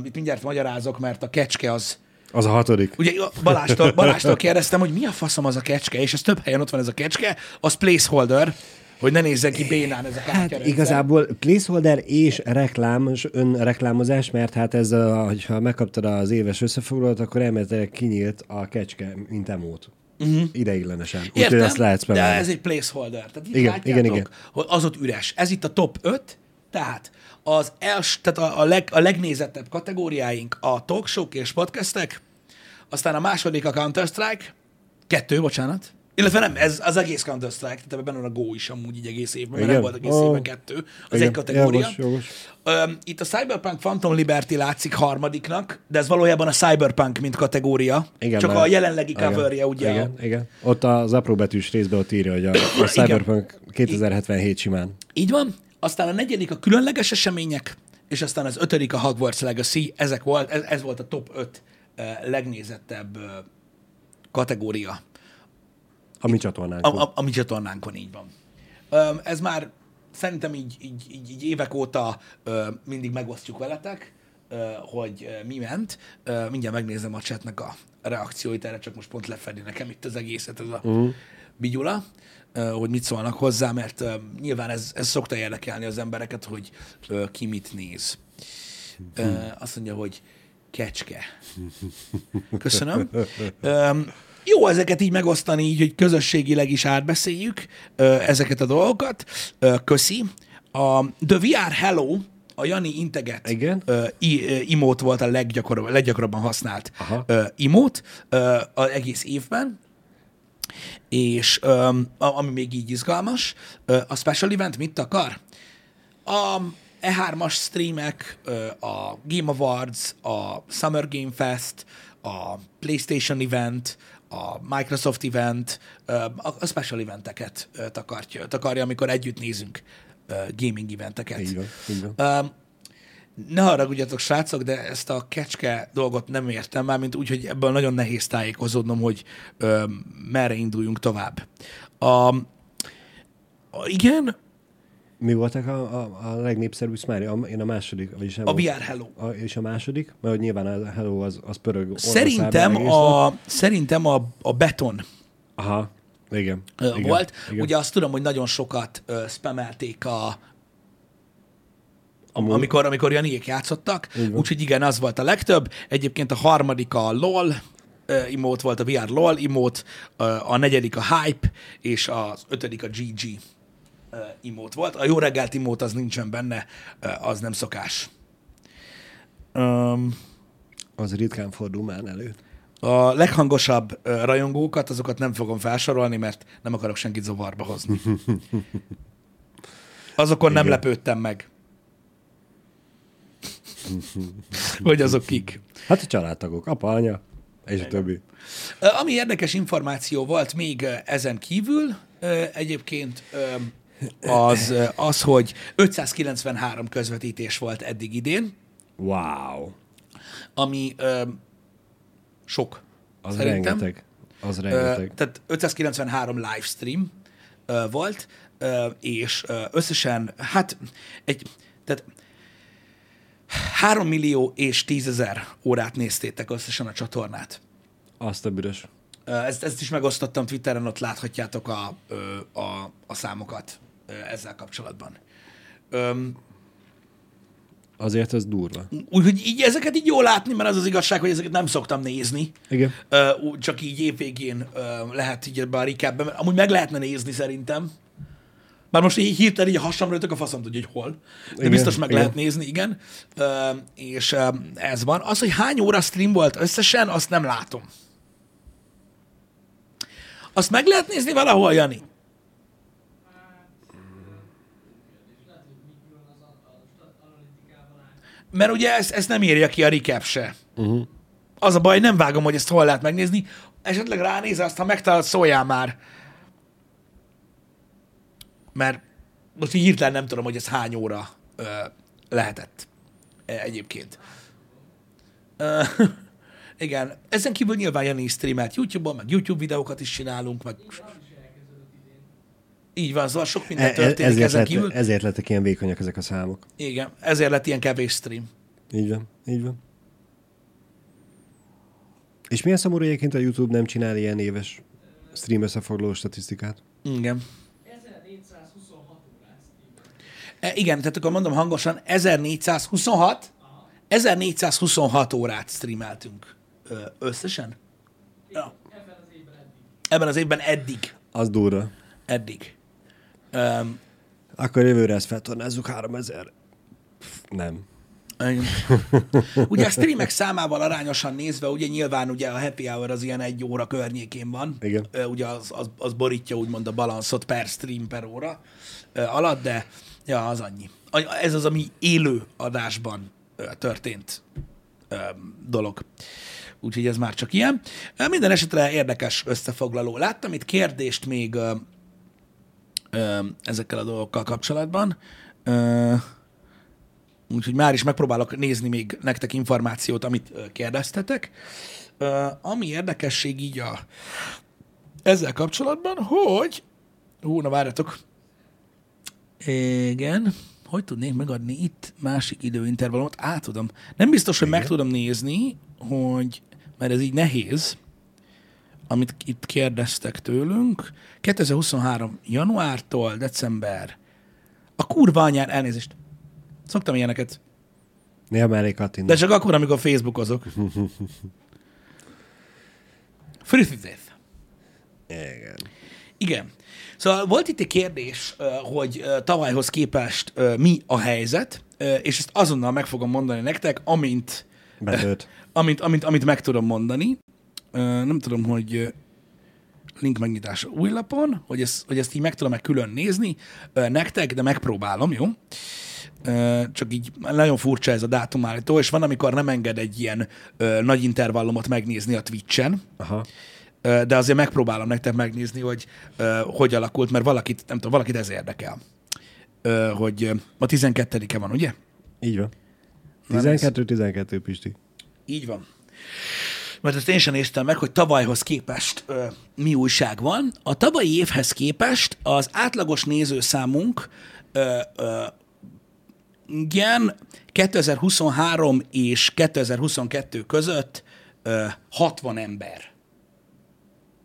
A: Itt mindjárt magyarázok, mert a kecske az,
B: Az a hatodik.
A: Ugye Balástól, Balástól kérdeztem, hogy mi a faszom az a kecske, és ez több helyen ott van ez a kecske, az placeholder, hogy ne nézzen ki bénán ez a
B: Hát
A: kártyarendszer.
B: igazából placeholder és reklám, és önreklámozás, mert hát ez, a, hogyha megkaptad az éves összefoglalót, akkor elméletileg kinyílt a kecske, mint emót. Uh-huh. Ideiglenesen. Úgyhogy ezt lehet
A: de ez egy placeholder. Tehát itt
B: Igen,
A: látjátok,
B: igen, igen.
A: hogy az ott üres. Ez itt a top 5, tehát az els, tehát a, a, leg, a legnézettebb kategóriáink a talkshow és podcastek, aztán a második a Counter-Strike, kettő, bocsánat, illetve nem, ez az egész Counter-Strike, tehát ebben benne van a Go is amúgy így egész évben, mert nem volt egész évben kettő, az
B: Igen,
A: egy kategória.
B: jogos, jogos.
A: Öm, Itt a Cyberpunk Phantom Liberty látszik harmadiknak, de ez valójában a Cyberpunk, mint kategória.
B: Igen,
A: Csak
B: mert-
A: a jelenlegi coverje, ugye.
B: Igen, igen. Ott az apró betűs részben ott írja, hogy a, a Cyberpunk 2077 simán.
A: Így van. Aztán a negyedik a különleges események, és aztán az ötödik a Hogwarts Legacy. Ezek volt, ez, ez volt a top 5 ö, legnézettebb kategória
B: A mi csatornánk.
A: a, a, a mi csatornánkon így van. Ö, ez már szerintem így, így, így, így évek óta ö, mindig megosztjuk veletek, ö, hogy ö, mi ment. Ö, mindjárt megnézem a chatnek a reakcióit, erre csak most pont lefedi nekem itt az egészet, ez a uh-huh. bigyula, ö, hogy mit szólnak hozzá, mert ö, nyilván ez, ez szokta érdekelni az embereket, hogy ö, ki mit néz. Ö, azt mondja, hogy kecske. Köszönöm. Ö, jó ezeket így megosztani, így, hogy közösségileg is átbeszéljük ezeket a dolgokat. Köszi. A The VR Hello, a Jani integet
B: Igen.
A: ö, i, ö, imót volt a leggyakorab, leggyakorabban használt
B: Aha.
A: imót ö, az egész évben, és a- ami még így izgalmas, ö, a Special Event mit akar? A E3-as streamek, ö, a Game Awards, a Summer Game Fest, a PlayStation Event, a Microsoft Event, a special eventeket takarja, takarja, amikor együtt nézünk gaming eventeket.
B: Így van, így van.
A: Um, ne haragudjatok, srácok, de ezt a kecske dolgot nem értem már, mint úgy, hogy ebből nagyon nehéz tájékozódnom, hogy ö, merre induljunk tovább. A, a, igen,
B: Mi voltak a, a, a legnépszerűbb Smiley? A, én a második, vagyis
A: a VR Hello.
B: A, és a második? Mert hogy nyilván a Hello az, az pörög.
A: Szerintem a, szerintem a, a beton
B: Aha, igen.
A: volt.
B: Igen.
A: Ugye azt tudom, hogy nagyon sokat ö, spamelték a,
B: Amúgy.
A: amikor, amikor Janiék játszottak, úgyhogy igen, az volt a legtöbb. Egyébként a harmadik a LOL, imót volt a VR LOL imót, a negyedik a Hype, és az ötödik a GG imót volt. A jó reggelt imót az nincsen benne, az nem szokás. Um,
B: Az ritkán fordul már elő.
A: a leghangosabb rajongókat, azokat nem fogom felsorolni, mert nem akarok senkit zavarba hozni. Azokon nem
B: Igen.
A: lepődtem meg. hogy azok kik.
B: Hát a családtagok, apa, anya, és a többi.
A: Ami érdekes információ volt még ezen kívül, egyébként az, ö, az, hogy 593 közvetítés volt eddig idén,
B: Wow.
A: ami ö, sok.
B: Az
A: Szerintem.
B: rengeteg. Az
A: Ö,
B: rengeteg.
A: tehát 593 livestream ö, volt, ö, és ö, összesen, hát egy, tehát 3 millió és 10 ezer órát néztétek összesen a csatornát.
B: Azt a büdös.
A: Ö, Ezt, ezt is megosztottam Twitteren, ott láthatjátok a, ö, a, a számokat ö, ezzel kapcsolatban. Öm,
B: Azért ez durva.
A: Úgyhogy így ezeket így jól látni, mert az az igazság, hogy ezeket nem szoktam nézni.
B: Igen.
A: Ú- csak így évvégén ö, lehet így ebbe a recapben, mert amúgy meg lehetne nézni szerintem. Bár most így hirtelen így a hasamra jöttök, a faszom tudja, hogy hol. De
B: Igen,
A: biztos meg
B: igen.
A: lehet nézni, igen. Ö, és ö, ez van. Az, hogy hány óra stream volt összesen, azt nem látom. Azt meg lehet nézni valahol, Jani? Mert ugye ezt, ezt nem írja ki a recap se.
B: Uh-huh.
A: Az a baj, nem vágom, hogy ezt hol lehet megnézni. Esetleg ránéz, azt ha megtalálod, szóljál már. Mert most így hirtelen nem tudom, hogy ez hány óra ö, lehetett e, egyébként. Ö, igen, ezen kívül nyilván Jani streamelt YouTube-on, meg YouTube videókat is csinálunk, meg így van, szóval sok minden
B: E- e-
A: történik
B: ezért,
A: ezen
B: lett,
A: kívül.
B: ezért lettek ilyen vékonyak ezek a számok.
A: Igen, ezért lett ilyen kevés stream.
B: Így van, így van. És milyen szomorú egyébként a YouTube nem csinál ilyen éves stream összefoglaló statisztikát?
A: Igen.
C: 1426 órát streamel.
A: E, igen, tehát akkor mondom hangosan, 1426, 1426 órát streameltünk összesen. Ja.
C: Ebben az évben eddig.
A: Ebben az évben eddig.
B: Az durva.
A: Eddig. Um,
B: Akkor jövőre ezt feltornázzuk 3000. Pff, Nem.
A: igen. ugye a streamek számával arányosan nézve, ugye nyilván ugye a happy hour az ilyen egy óra környékén van.
B: Igen.
A: Ugye az, az, az borítja úgymond a balanszot per stream per óra alatt, de ja, az annyi. Ez az, ami élő adásban történt dolog. Úgyhogy ez már csak ilyen. Minden esetre érdekes összefoglaló. Láttam itt kérdést még ö, ezekkel a dolgokkal kapcsolatban. Ö, úgyhogy már is megpróbálok nézni még nektek információt, amit kérdeztetek. Ö, ami érdekesség így a, ezzel kapcsolatban, hogy... Hú, na várjatok. Igen. Hogy tudnék megadni itt másik időintervallumot? Át tudom. Nem biztos, hogy meg tudom nézni, hogy... Mert ez így nehéz, amit itt kérdeztek tőlünk. 2023. januártól december. A kurva anyár, elnézést. Szoktam ilyeneket.
B: Néha mellé
A: De
B: kattint.
A: csak akkor, amikor Facebookozok. Frithithith.
B: Igen.
A: Igen. Szóval volt itt egy kérdés, hogy tavalyhoz képest mi a helyzet, és ezt azonnal meg fogom mondani nektek, amint, amint, amint, amint meg tudom mondani. Nem tudom, hogy link megnyitása új lapon, hogy ezt, hogy ezt így meg tudom-e külön nézni nektek, de megpróbálom, jó? Csak így nagyon furcsa ez a dátumállító, és van, amikor nem enged egy ilyen nagy intervallumot megnézni a Twitch-en,
B: Aha.
A: De azért megpróbálom nektek megnézni, hogy hogy alakult, mert valakit, nem tudom, valakit ez érdekel. Hogy ma 12-e van, ugye?
B: Így van.
A: Na,
B: 12-12 Pisti.
A: Így van. Mert ezt én sem néztem meg, hogy tavalyhoz képest ö, mi újság van. A tavalyi évhez képest az átlagos nézőszámunk ö, ö, igen, 2023 és 2022 között ö, 60 ember.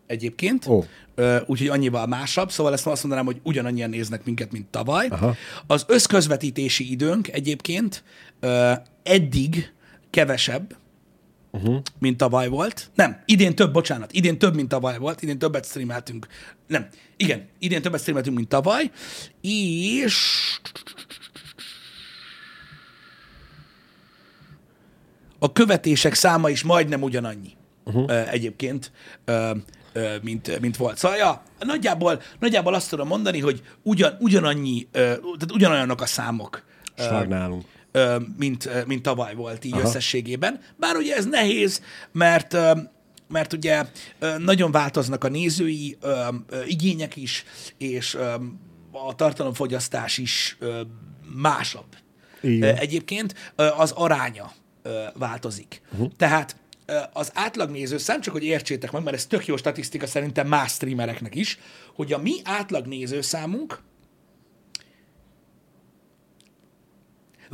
A: Egyébként. Ö, úgyhogy annyival másabb, szóval ezt azt mondanám, hogy ugyanannyian néznek minket, mint tavaly.
B: Aha.
A: Az összközvetítési időnk egyébként ö, eddig kevesebb, uh-huh. mint tavaly volt. Nem, idén több, bocsánat, idén több, mint tavaly volt, idén többet streameltünk. Nem, igen, idén többet streameltünk, mint tavaly, és a követések száma is majdnem ugyanannyi uh-huh. egyébként, mint, mint volt. Szóval, ja, nagyjából, nagyjából azt tudom mondani, hogy ugyan, ugyanannyi, tehát ugyanolyanok a számok,
B: Stagnálunk.
A: Mint, mint tavaly volt így Aha. összességében. Bár ugye ez nehéz, mert mert ugye nagyon változnak a nézői igények is, és a tartalomfogyasztás is másabb.
B: Igen.
A: Egyébként az aránya változik. Uh-huh. Tehát az átlagnéző szám, csak hogy értsétek meg, mert ez tök jó statisztika szerintem más streamereknek is, hogy a mi átlagnéző számunk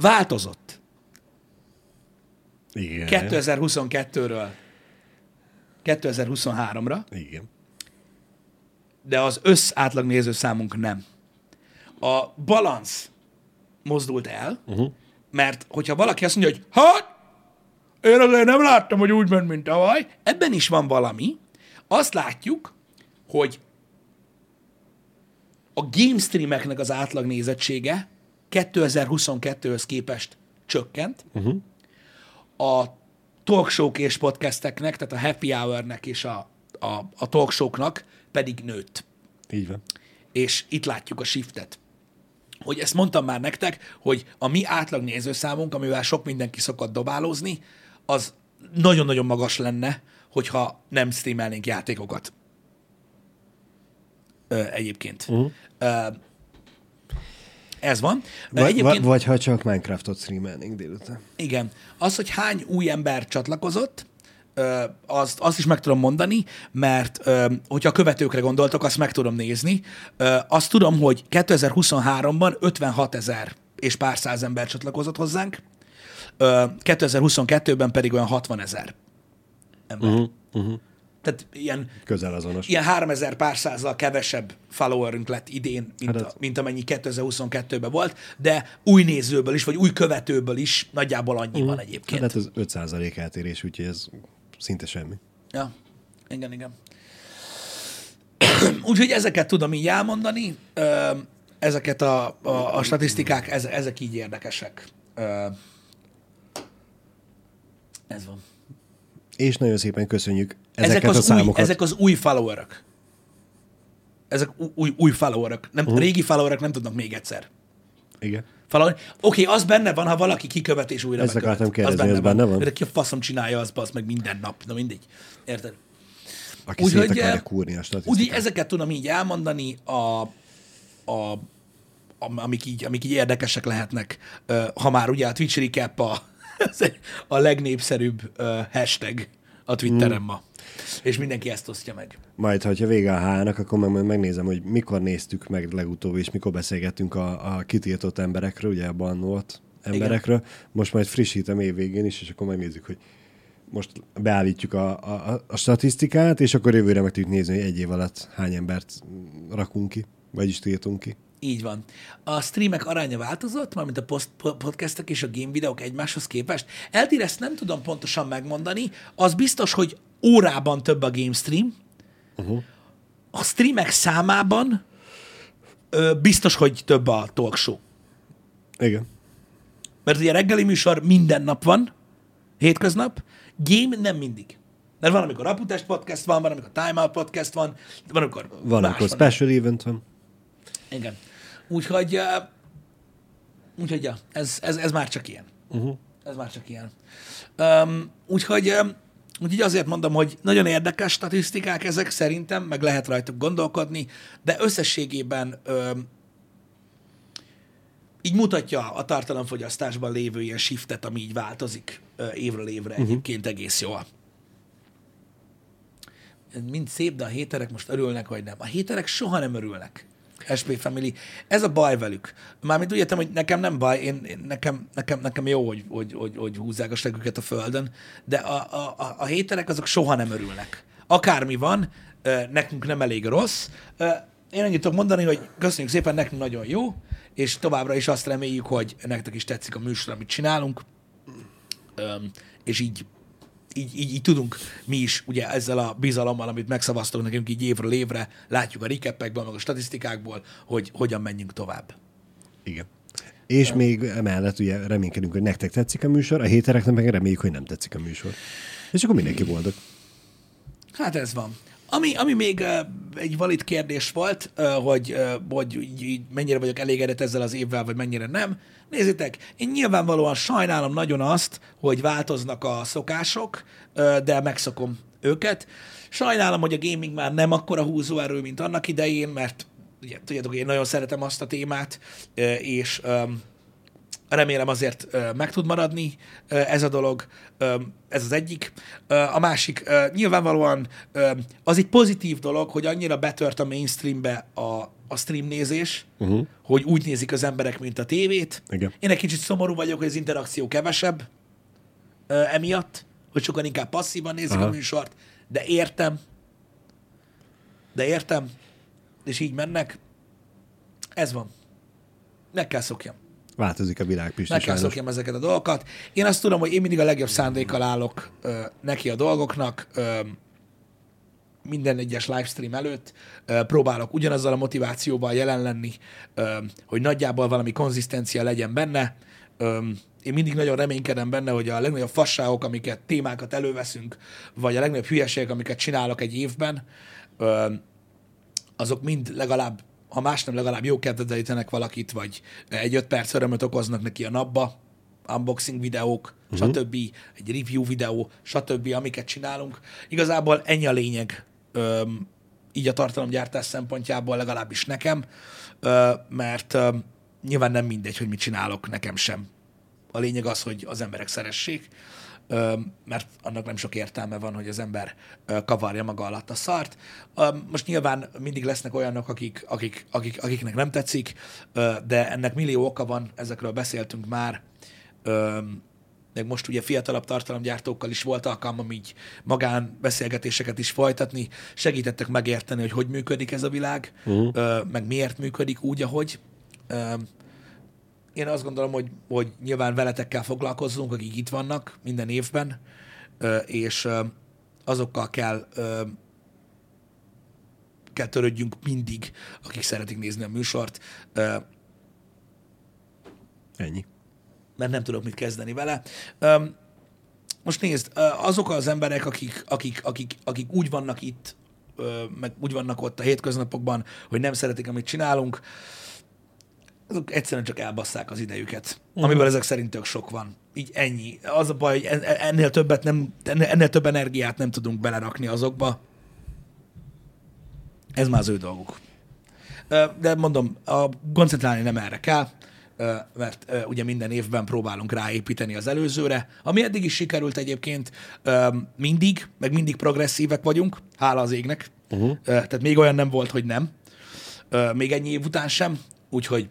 A: változott
B: Igen.
A: 2022-ről 2023-ra,
B: Igen.
A: de az össz átlagnéző számunk nem. A balansz mozdult el, uh-huh. mert hogyha valaki azt mondja, hogy hát, én azért nem láttam, hogy úgy ment, mint tavaly, ebben is van valami. Azt látjuk, hogy a game streameknek az átlagnézettsége 2022-höz képest csökkent, uh-huh. a talkshow és podcasteknek, tehát a happy hour-nek és a, a, a talkshow-knak pedig nőtt
B: Így van.
A: és itt látjuk a shiftet. Hogy ezt mondtam már nektek, hogy a mi átlag nézőszámunk, amivel sok mindenki szokott dobálózni, az nagyon-nagyon magas lenne, hogyha nem streamelnénk játékokat. Ö, egyébként. Uh-huh. Ö, ez van.
B: Vagy,
A: egyébként,
B: vagy, ha csak Minecraftot streamelnénk délután.
A: igen. Az, hogy hány új ember csatlakozott, azt, azt is meg tudom mondani, mert hogyha a követőkre gondoltok, azt meg tudom nézni. Azt tudom, hogy 2023-ban 56 ezer és pár száz ember csatlakozott hozzánk, Ö, 2022-ben pedig olyan 60 ezer ember. Uh-huh, uh-huh. Tehát ilyen,
B: Közel azonos.
A: ilyen 3000 pár százzal kevesebb followerünk lett idén, mint,
B: Hát
A: a, mint amennyi 2022-ben volt, de új nézőből is, vagy új követőből is nagyjából annyi van egyébként.
B: Hát ez 5% eltérés, úgyhogy ez szinte semmi.
A: Ja, igen, igen. Úgyhogy ezeket tudom így elmondani, ezeket a, a, a statisztikák, ez, ezek így érdekesek. Ez van.
B: És nagyon szépen köszönjük
A: Ezek az,
B: a
A: új,
B: számokat.
A: ezek az új followerök. Ezek új, új, új followerök. Nem, uh-huh. Régi followerök nem tudnak még egyszer.
B: Igen.
A: Oké, okay, az benne van, ha valaki kikövet és újra
B: Ezt
A: bekövet.
B: akartam kérdezni, ez benne van?
A: De ki a faszom csinálja az, az meg minden nap. Na mindegy. Érted?
B: Aki szét akarja
A: eh,
B: kúrni a
A: Úgy ezeket tudom így elmondani a, a, am- amik így, amik így érdekesek lehetnek, ö, ha már ugye a Twitch recap a, a legnépszerűbb ö, hashtag a Twitteren ma. És mindenki ezt osztja meg.
B: Majd, ha vége a hának, akkor meg, megnézem, hogy mikor néztük meg legutóbb, és mikor beszélgettünk a, a kitiltott emberekről, ugye a bannolt emberekről. Igen. Most majd frissítem évvégén is, és akkor megnézzük, hogy most beállítjuk a, a, a statisztikát, és akkor jövőre meg tudjuk nézni, hogy egy év alatt hány embert rakunk ki, vagyis tiltunk ki.
A: Így van. A streamek aránya változott, mármint a post- po- podcastek és a game videók egymáshoz képest. Eltír ezt nem tudom pontosan megmondani. Az biztos, hogy órában több a game stream. Uh-huh. A streamek számában ö, biztos, hogy több a talk show.
B: Igen.
A: Mert ugye reggeli műsor minden nap van, hétköznap, game nem mindig. Mert van, amikor Raputest podcast van, van, amikor Time Out podcast van, van, amikor
B: Van, akkor special event van.
A: Igen. Úgyhogy, úgyhogy ja, ez, ez, ez már csak ilyen.
B: Uh-huh.
A: Ez már csak ilyen. Um, úgyhogy, um, úgyhogy azért mondom, hogy nagyon érdekes statisztikák ezek szerintem, meg lehet rajtuk gondolkodni, de összességében um, így mutatja a tartalomfogyasztásban lévő ilyen shiftet, ami így változik uh, évről évre uh-huh. egyébként egész jól. Mind szép, de a héterek most örülnek, vagy nem. A héterek soha nem örülnek. SP Family. Ez a baj velük. Mármint úgy értem, hogy nekem nem baj, én, én nekem, nekem, nekem jó, hogy, hogy, hogy, hogy húzzák a stegüket a földön, de a, a, a, a héterek azok soha nem örülnek. Akármi van, nekünk nem elég rossz. Én annyit tudok mondani, hogy köszönjük szépen, nekünk nagyon jó, és továbbra is azt reméljük, hogy nektek is tetszik a műsor, amit csinálunk, és így így, így, így tudunk mi is ugye ezzel a bizalommal, amit megszavaztunk nekünk így évről évre, látjuk a recapekből, meg a statisztikákból, hogy hogyan menjünk tovább.
B: Igen. És még emellett ugye reménykedünk, hogy nektek tetszik a műsor, a hétereknek meg reméljük, hogy nem tetszik a műsor. És akkor mindenki boldog.
A: Hát ez van. Ami, ami még egy valid kérdés volt, hogy, hogy mennyire vagyok elégedett ezzel az évvel, vagy mennyire nem. Nézzétek, én nyilvánvalóan sajnálom nagyon azt, hogy változnak a szokások, de megszokom őket. Sajnálom, hogy a gaming már nem akkora húzóerő, mint annak idején, mert ugye, tudjátok, én nagyon szeretem azt a témát, és um, remélem azért meg tud maradni ez a dolog, ez az egyik. A másik, nyilvánvalóan az egy pozitív dolog, hogy annyira betört a mainstreambe a, a stream nézés, uh-huh. hogy úgy nézik az emberek, mint a tévét.
B: Igen.
A: Én egy kicsit szomorú vagyok, hogy az interakció kevesebb emiatt, hogy sokan inkább passzívan nézik. Aha. a műsort, de értem, de értem, és így mennek. Ez van. Meg kell szokjam.
B: Változik a világ, Pisti,
A: Meg kell szokjam ezeket a dolgokat. Én azt tudom, hogy én mindig a legjobb szándékkal állok ö, neki a dolgoknak, ö, minden egyes livestream előtt ö, próbálok ugyanazzal a motivációval jelen lenni, ö, hogy nagyjából valami konzisztencia legyen benne. Ö, én mindig nagyon reménykedem benne, hogy a legnagyobb fasságok, amiket témákat előveszünk, vagy a legnagyobb hülyeségek, amiket csinálok egy évben, azok mind legalább, ha más nem, legalább jó kedvedelítenek valakit, vagy egy öt perc örömöt okoznak neki a napba, unboxing videók, uh-huh. stb., egy review videó, stb., amiket csinálunk. Igazából ennyi a lényeg, öm, így a tartalomgyártás szempontjából legalábbis nekem, ö, mert ö, nyilván nem mindegy, hogy mit csinálok, nekem sem. A lényeg az, hogy az emberek szeressék, mert annak nem sok értelme van, hogy az ember kavarja maga alatt a szart. Most nyilván mindig lesznek olyanok, akik, akik, akik, akiknek nem tetszik, de ennek millió oka van, ezekről beszéltünk már. Meg most ugye fiatalabb tartalomgyártókkal is volt alkalmam így magánbeszélgetéseket is folytatni, segítettek megérteni, hogy hogy működik ez a világ, uh-huh. meg miért működik úgy, ahogy. Én azt gondolom, hogy, hogy nyilván veletekkel foglalkozzunk, akik itt vannak minden évben, és azokkal kell kell törődjünk mindig, akik szeretik nézni a műsort.
B: Ennyi.
A: mert nem tudok mit kezdeni vele. Most nézd, azok az emberek, akik, akik, akik, akik úgy vannak itt, meg úgy vannak ott a hétköznapokban, hogy nem szeretik, amit csinálunk, azok egyszerűen csak elbasszák az idejüket, amiből ezek szerint tök sok van. Így ennyi. Az a baj, hogy en- ennél többet nem, ennél több energiát nem tudunk belerakni azokba. Ez már az ő dolguk. De mondom, a koncentrálni nem erre kell, mert ugye minden évben próbálunk ráépíteni az előzőre, ami eddig is sikerült egyébként, mindig, meg mindig progresszívek vagyunk, hála az égnek, uh-huh. tehát még olyan nem volt, hogy nem, még ennyi év után sem, úgyhogy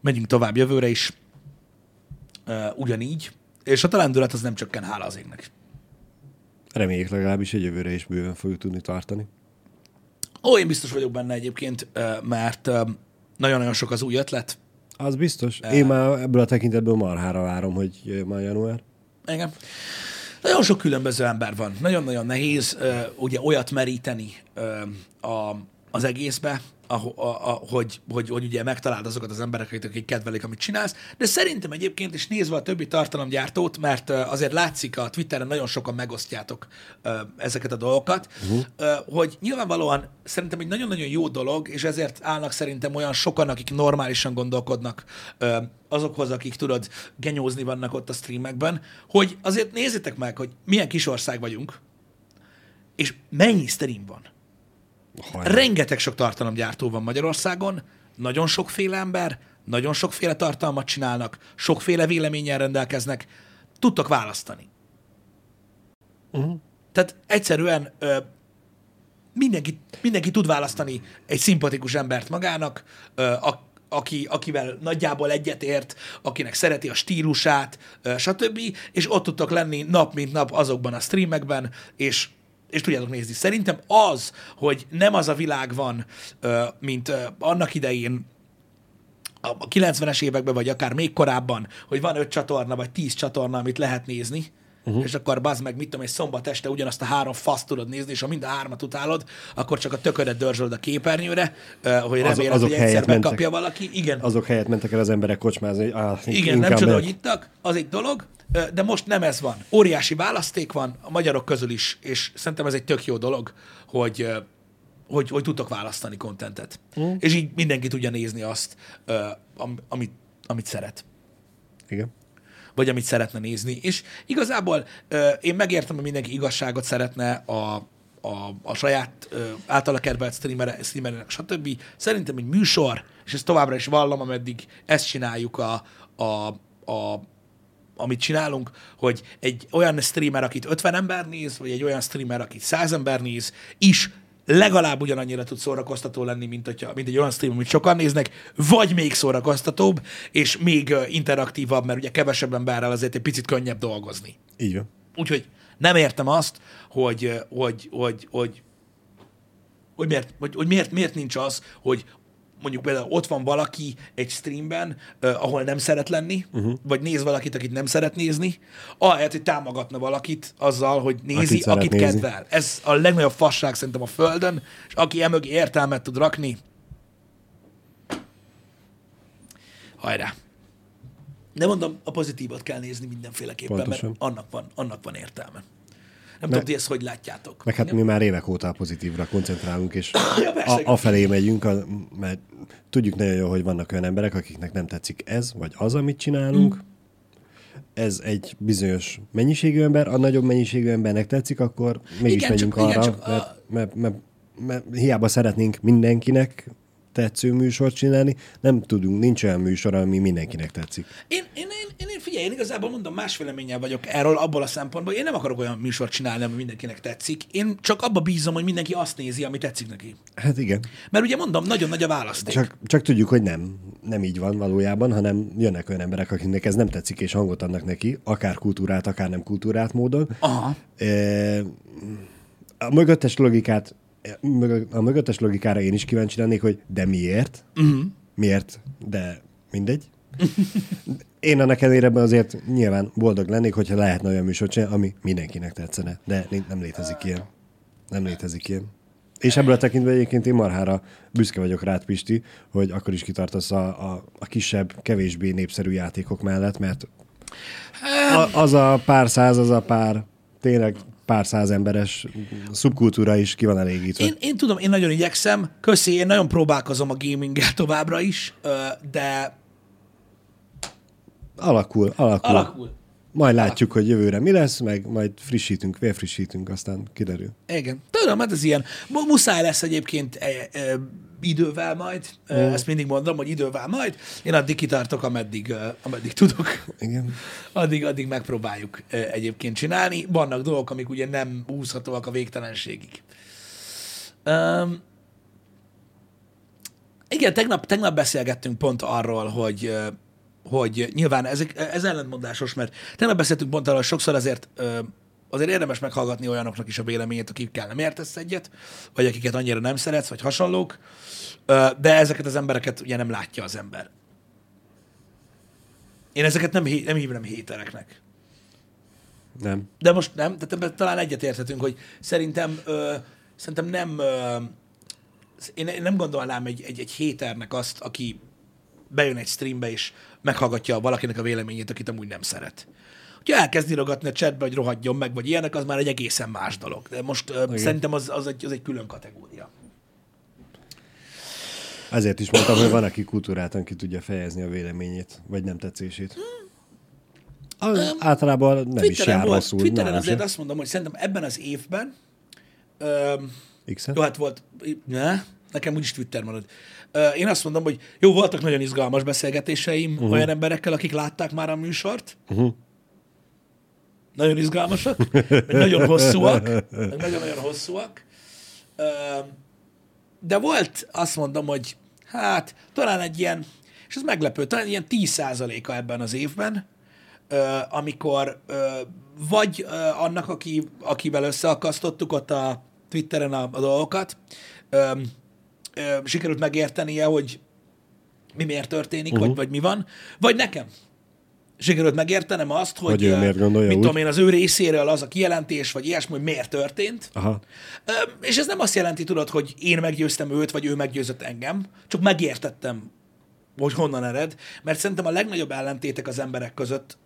A: megyünk tovább jövőre is, Ö, ugyanígy, és a talendület az nem csökken, hála az égnek.
B: Reméljük legalábbis, hogy jövőre is bőven fogjuk tudni tartani.
A: Ó, én biztos vagyok benne egyébként, mert nagyon-nagyon sok az új ötlet.
B: Az biztos. Én már ebből a tekintetből marhára várom, hogy már január.
A: Igen. Nagyon sok különböző ember van. Nagyon-nagyon nehéz ugye olyat meríteni a, az egészbe, aho- a, a, hogy, hogy, hogy ugye megtaláld azokat az embereket, akik kedvelik, amit csinálsz, de szerintem egyébként is nézve a többi tartalomgyártót, mert azért látszik a Twitteren nagyon sokan megosztjátok ezeket a dolgokat, uh-huh. hogy nyilvánvalóan szerintem egy nagyon-nagyon jó dolog, és ezért állnak szerintem olyan sokan, akik normálisan gondolkodnak azokhoz, akik tudod, genyózni vannak ott a streamekben, hogy azért nézzétek meg, hogy milyen kis ország vagyunk, és mennyi stream van. Rengeteg sok tartalomgyártó van Magyarországon, nagyon sokféle ember, nagyon sokféle tartalmat csinálnak, sokféle véleménnyel rendelkeznek, tudtok választani.
B: Uh-huh.
A: Tehát egyszerűen ö, mindenki, mindenki tud választani egy szimpatikus embert magának, ö, a, aki, akivel nagyjából egyetért, akinek szereti a stílusát, ö, stb. És ott tudtok lenni nap mint nap azokban a streamekben, és és tudjátok nézni. Szerintem az, hogy nem az a világ van, mint annak idején, a 90-es években, vagy akár még korábban, hogy van öt csatorna, vagy tíz csatorna, amit lehet nézni, uh-huh. és akkor bazd meg, mit tudom, egy szombat este ugyanazt a három faszt tudod nézni, és ha mind a hármat utálod, akkor csak a töködet dörzsölöd a képernyőre, hogy
B: Az-
A: reméled,
B: azok
A: hogy egyszer megkapja valaki. Igen,
B: Azok helyett mentek el az emberek kocsmázni, hogy
A: igen, nem csoda, hogy ittak, az egy dolog, de most nem ez van. Óriási választék van a magyarok közül is, és szerintem ez egy tök jó dolog, hogy hogy, hogy tudtok választani kontentet. Mm. És így mindenki tudja nézni azt, amit, amit szeret
B: Igen.
A: Vagy amit szeretne nézni. És igazából én megértem, hogy mindenki igazságot szeretne a, a, a saját ö, általa kedvelt streamer, streamernek, stb. Szerintem egy műsor, és ezt továbbra is vallom, ameddig ezt csináljuk a, a, a amit csinálunk, hogy egy olyan streamer, akit 50 ember néz, vagy egy olyan streamer, akit 100 ember néz, is legalább ugyanannyira tud szórakoztató lenni, mint, hogyha, mint egy olyan stream, amit sokan néznek, vagy még szórakoztatóbb, és még interaktívabb, mert ugye kevesebb emberrel azért egy picit könnyebb dolgozni.
B: Így van.
A: Úgyhogy nem értem azt, hogy, hogy, hogy, hogy, hogy, miért, hogy, hogy miért, miért nincs az, hogy mondjuk például ott van valaki egy streamben, uh, ahol nem szeret lenni, uh-huh. vagy néz valakit, akit nem szeret nézni, ahelyett, hogy támogatna valakit azzal, hogy nézi,
B: Akit
A: akit,
B: nézni.
A: kedvel. Ez a legnagyobb fasság szerintem a Földön, és aki emögé értelmet tud rakni, hajrá. De mondom, a pozitívot kell nézni mindenféleképpen,
B: Pontosan.
A: mert annak van, annak van értelme. Nem tudom, ti ezt hogy látjátok.
B: Meg hát mi már évek óta pozitívra koncentrálunk, és
A: Ja, persze,
B: a,
A: igen.
B: afelé megyünk, a, mert tudjuk nagyon jól, hogy vannak olyan emberek, akiknek nem tetszik ez, vagy az, amit csinálunk.
A: Mm.
B: Ez egy bizonyos mennyiségű ember, a nagyobb mennyiségű embernek tetszik, akkor mégis
A: Igen,
B: megyünk
A: csak- igen,
B: arra,
A: csak a-
B: mert, mert, mert, mert hiába szeretnénk mindenkinek tetsző műsort csinálni, nem tudunk, nincs olyan műsor, ami mindenkinek tetszik.
A: Én, én, én, én, figyelj, én igazából mondom, más véleménnyel vagyok erről abból a szempontból, én nem akarok olyan műsort csinálni, ami mindenkinek tetszik. Én csak abba bízom, hogy mindenki azt nézi, ami tetszik neki.
B: Hát igen.
A: Mert ugye mondom, nagyon nagy a választék.
B: Csak, csak tudjuk, hogy nem. Nem így van valójában, hanem jönnek olyan emberek, akiknek ez nem tetszik, és hangot adnak neki, akár kultúrát, akár nem kultúrát módon.
A: Aha.
B: E, A mögöttes logikát, a mögöttes logikára én is kíváncsi lennék, hogy de miért? Uh-huh. Miért? De mindegy. Én annak ellenére azért nyilván boldog lennék, hogyha lehetne olyan műsort csinálni, ami mindenkinek tetszene. De nem létezik ilyen. Nem létezik ilyen. És ebből a tekintben egyébként én marhára büszke vagyok rád, Pisti, hogy akkor is kitartasz a, a, a kisebb, kevésbé népszerű játékok mellett, mert a, az a pár száz, az a pár tényleg pár száz emberes szubkultúra is ki van elégítve.
A: Én, én tudom, én nagyon igyekszem, köszi, én nagyon próbálkozom a gaminggel továbbra is, de
B: Alakul, alakul.
A: alakul.
B: Majd látjuk, hogy jövőre mi lesz, meg majd frissítünk, vérfrissítünk, aztán kiderül.
A: Igen. Tudom, hát ez ilyen. Mu- Muszáj lesz egyébként e, e, idővel majd, mm. ezt mindig mondom, hogy idővel majd, én addig kitartok, ameddig, ameddig tudok.
B: Igen.
A: Addig, addig megpróbáljuk egyébként csinálni. Vannak dolgok, amik ugye nem úszhatóak a végtelenségig. Um, igen, tegnap, tegnap beszélgettünk pont arról, hogy, hogy nyilván ezek, ez ellentmondásos, mert tegnap beszéltünk pont arról, hogy sokszor azért azért érdemes meghallgatni olyanoknak is a véleményét, akikkel nem értesz egyet, vagy akiket annyira nem szeretsz, vagy hasonlók, de ezeket az embereket ugye nem látja az ember. Én ezeket nem, nem hívnám hétereknek.
B: Nem.
A: De most nem, tehát ebben talán egyetérthetünk, hogy szerintem, ö, szerintem nem, ö, én, én nem gondolnám egy, egy, egy héternek azt, aki bejön egy streambe és meghallgatja valakinek a véleményét, akit amúgy nem szeret. Hogyha elkezd írogatni a chatbe, hogy rohadjon meg, vagy ilyenek, az már egy egészen más dolog. De most ö, szerintem az, az, egy, az egy külön kategória.
B: Ezért is mondtam, hogy van, aki kultúráltan ki tudja fejezni a véleményét, vagy nem tetszését. Az általában nem is
A: Twitteren,
B: jár
A: volt,
B: rosszul.
A: Twitteren azért
B: se.
A: azt mondom, hogy szerintem ebben az évben öm,
B: X-en?
A: Jó, hát volt, ne, nekem úgyis Twitter marad. Én azt mondom, hogy jó, voltak nagyon izgalmas beszélgetéseim uh-huh. olyan emberekkel, akik látták már a műsort.
B: Uh-huh.
A: Nagyon izgalmasak, nagyon hosszúak, meg nagyon-nagyon hosszúak. De volt, azt mondom, hogy hát talán egy ilyen, és ez meglepő, talán ilyen 10%-a ebben az évben, amikor vagy annak, aki, akivel összeakasztottuk ott a Twitteren a, a dolgokat, sikerült megértenie, hogy mi miért történik, uh-huh. vagy, vagy mi van, vagy nekem. Sikerült megértenem azt, hogy,
B: Hogy ő miért gondolja
A: mit
B: úgy.
A: tudom én, az ő részéről az a kijelentés, vagy ilyesmi, hogy miért történt.
B: Aha.
A: És ez nem azt jelenti, tudod, hogy én meggyőztem őt, vagy ő meggyőzött engem, csak megértettem, hogy honnan ered, mert szerintem a legnagyobb ellentétek az emberek között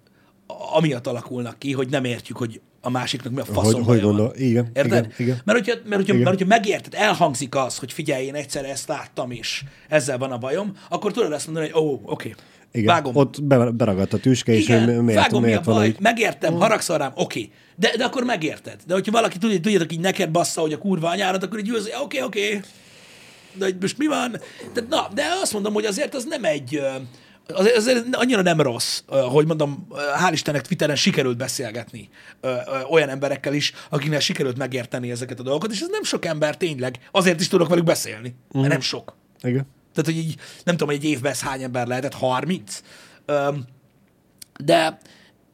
A: amiatt alakulnak ki, hogy nem értjük, hogy a másiknak mi a faszom
B: Hogy- hogy
A: baja van.
B: gondol- igen,
A: Érted?
B: igen, igen.
A: Mert, hogyha, mert, hogyha,
B: Igen.
A: mert hogyha megérted, elhangzik az, hogy figyelj, én egyszer ezt láttam is, ezzel van a bajom, akkor tudod azt mondani, hogy ó, oké, okay,
B: Igen.
A: vágom.
B: Ott be, beragadt a tüske, és
A: Igen,
B: ő miért,
A: vágom, mi a
B: miért van
A: baj,
B: úgy.
A: megértem, haragszol rám, oké. De, de akkor megérted. De hogyha valaki tudja, tudjátok, így neked bassza, hogy a kurva anyárat, akkor így ülsz, oké, oké. De hogy most mi van? De, na, de azt mondom, hogy azért az nem egy, azért, azért annyira nem rossz, hogy mondom, hál' Istennek Twitteren sikerült beszélgetni olyan emberekkel is, akiknek sikerült megérteni ezeket a dolgokat, és ez nem sok ember tényleg. Azért is tudok velük beszélni, mert nem sok.
B: Igen.
A: Tehát, hogy így, nem tudom, egy évben ez hány ember lehetett, 30. Öm, de,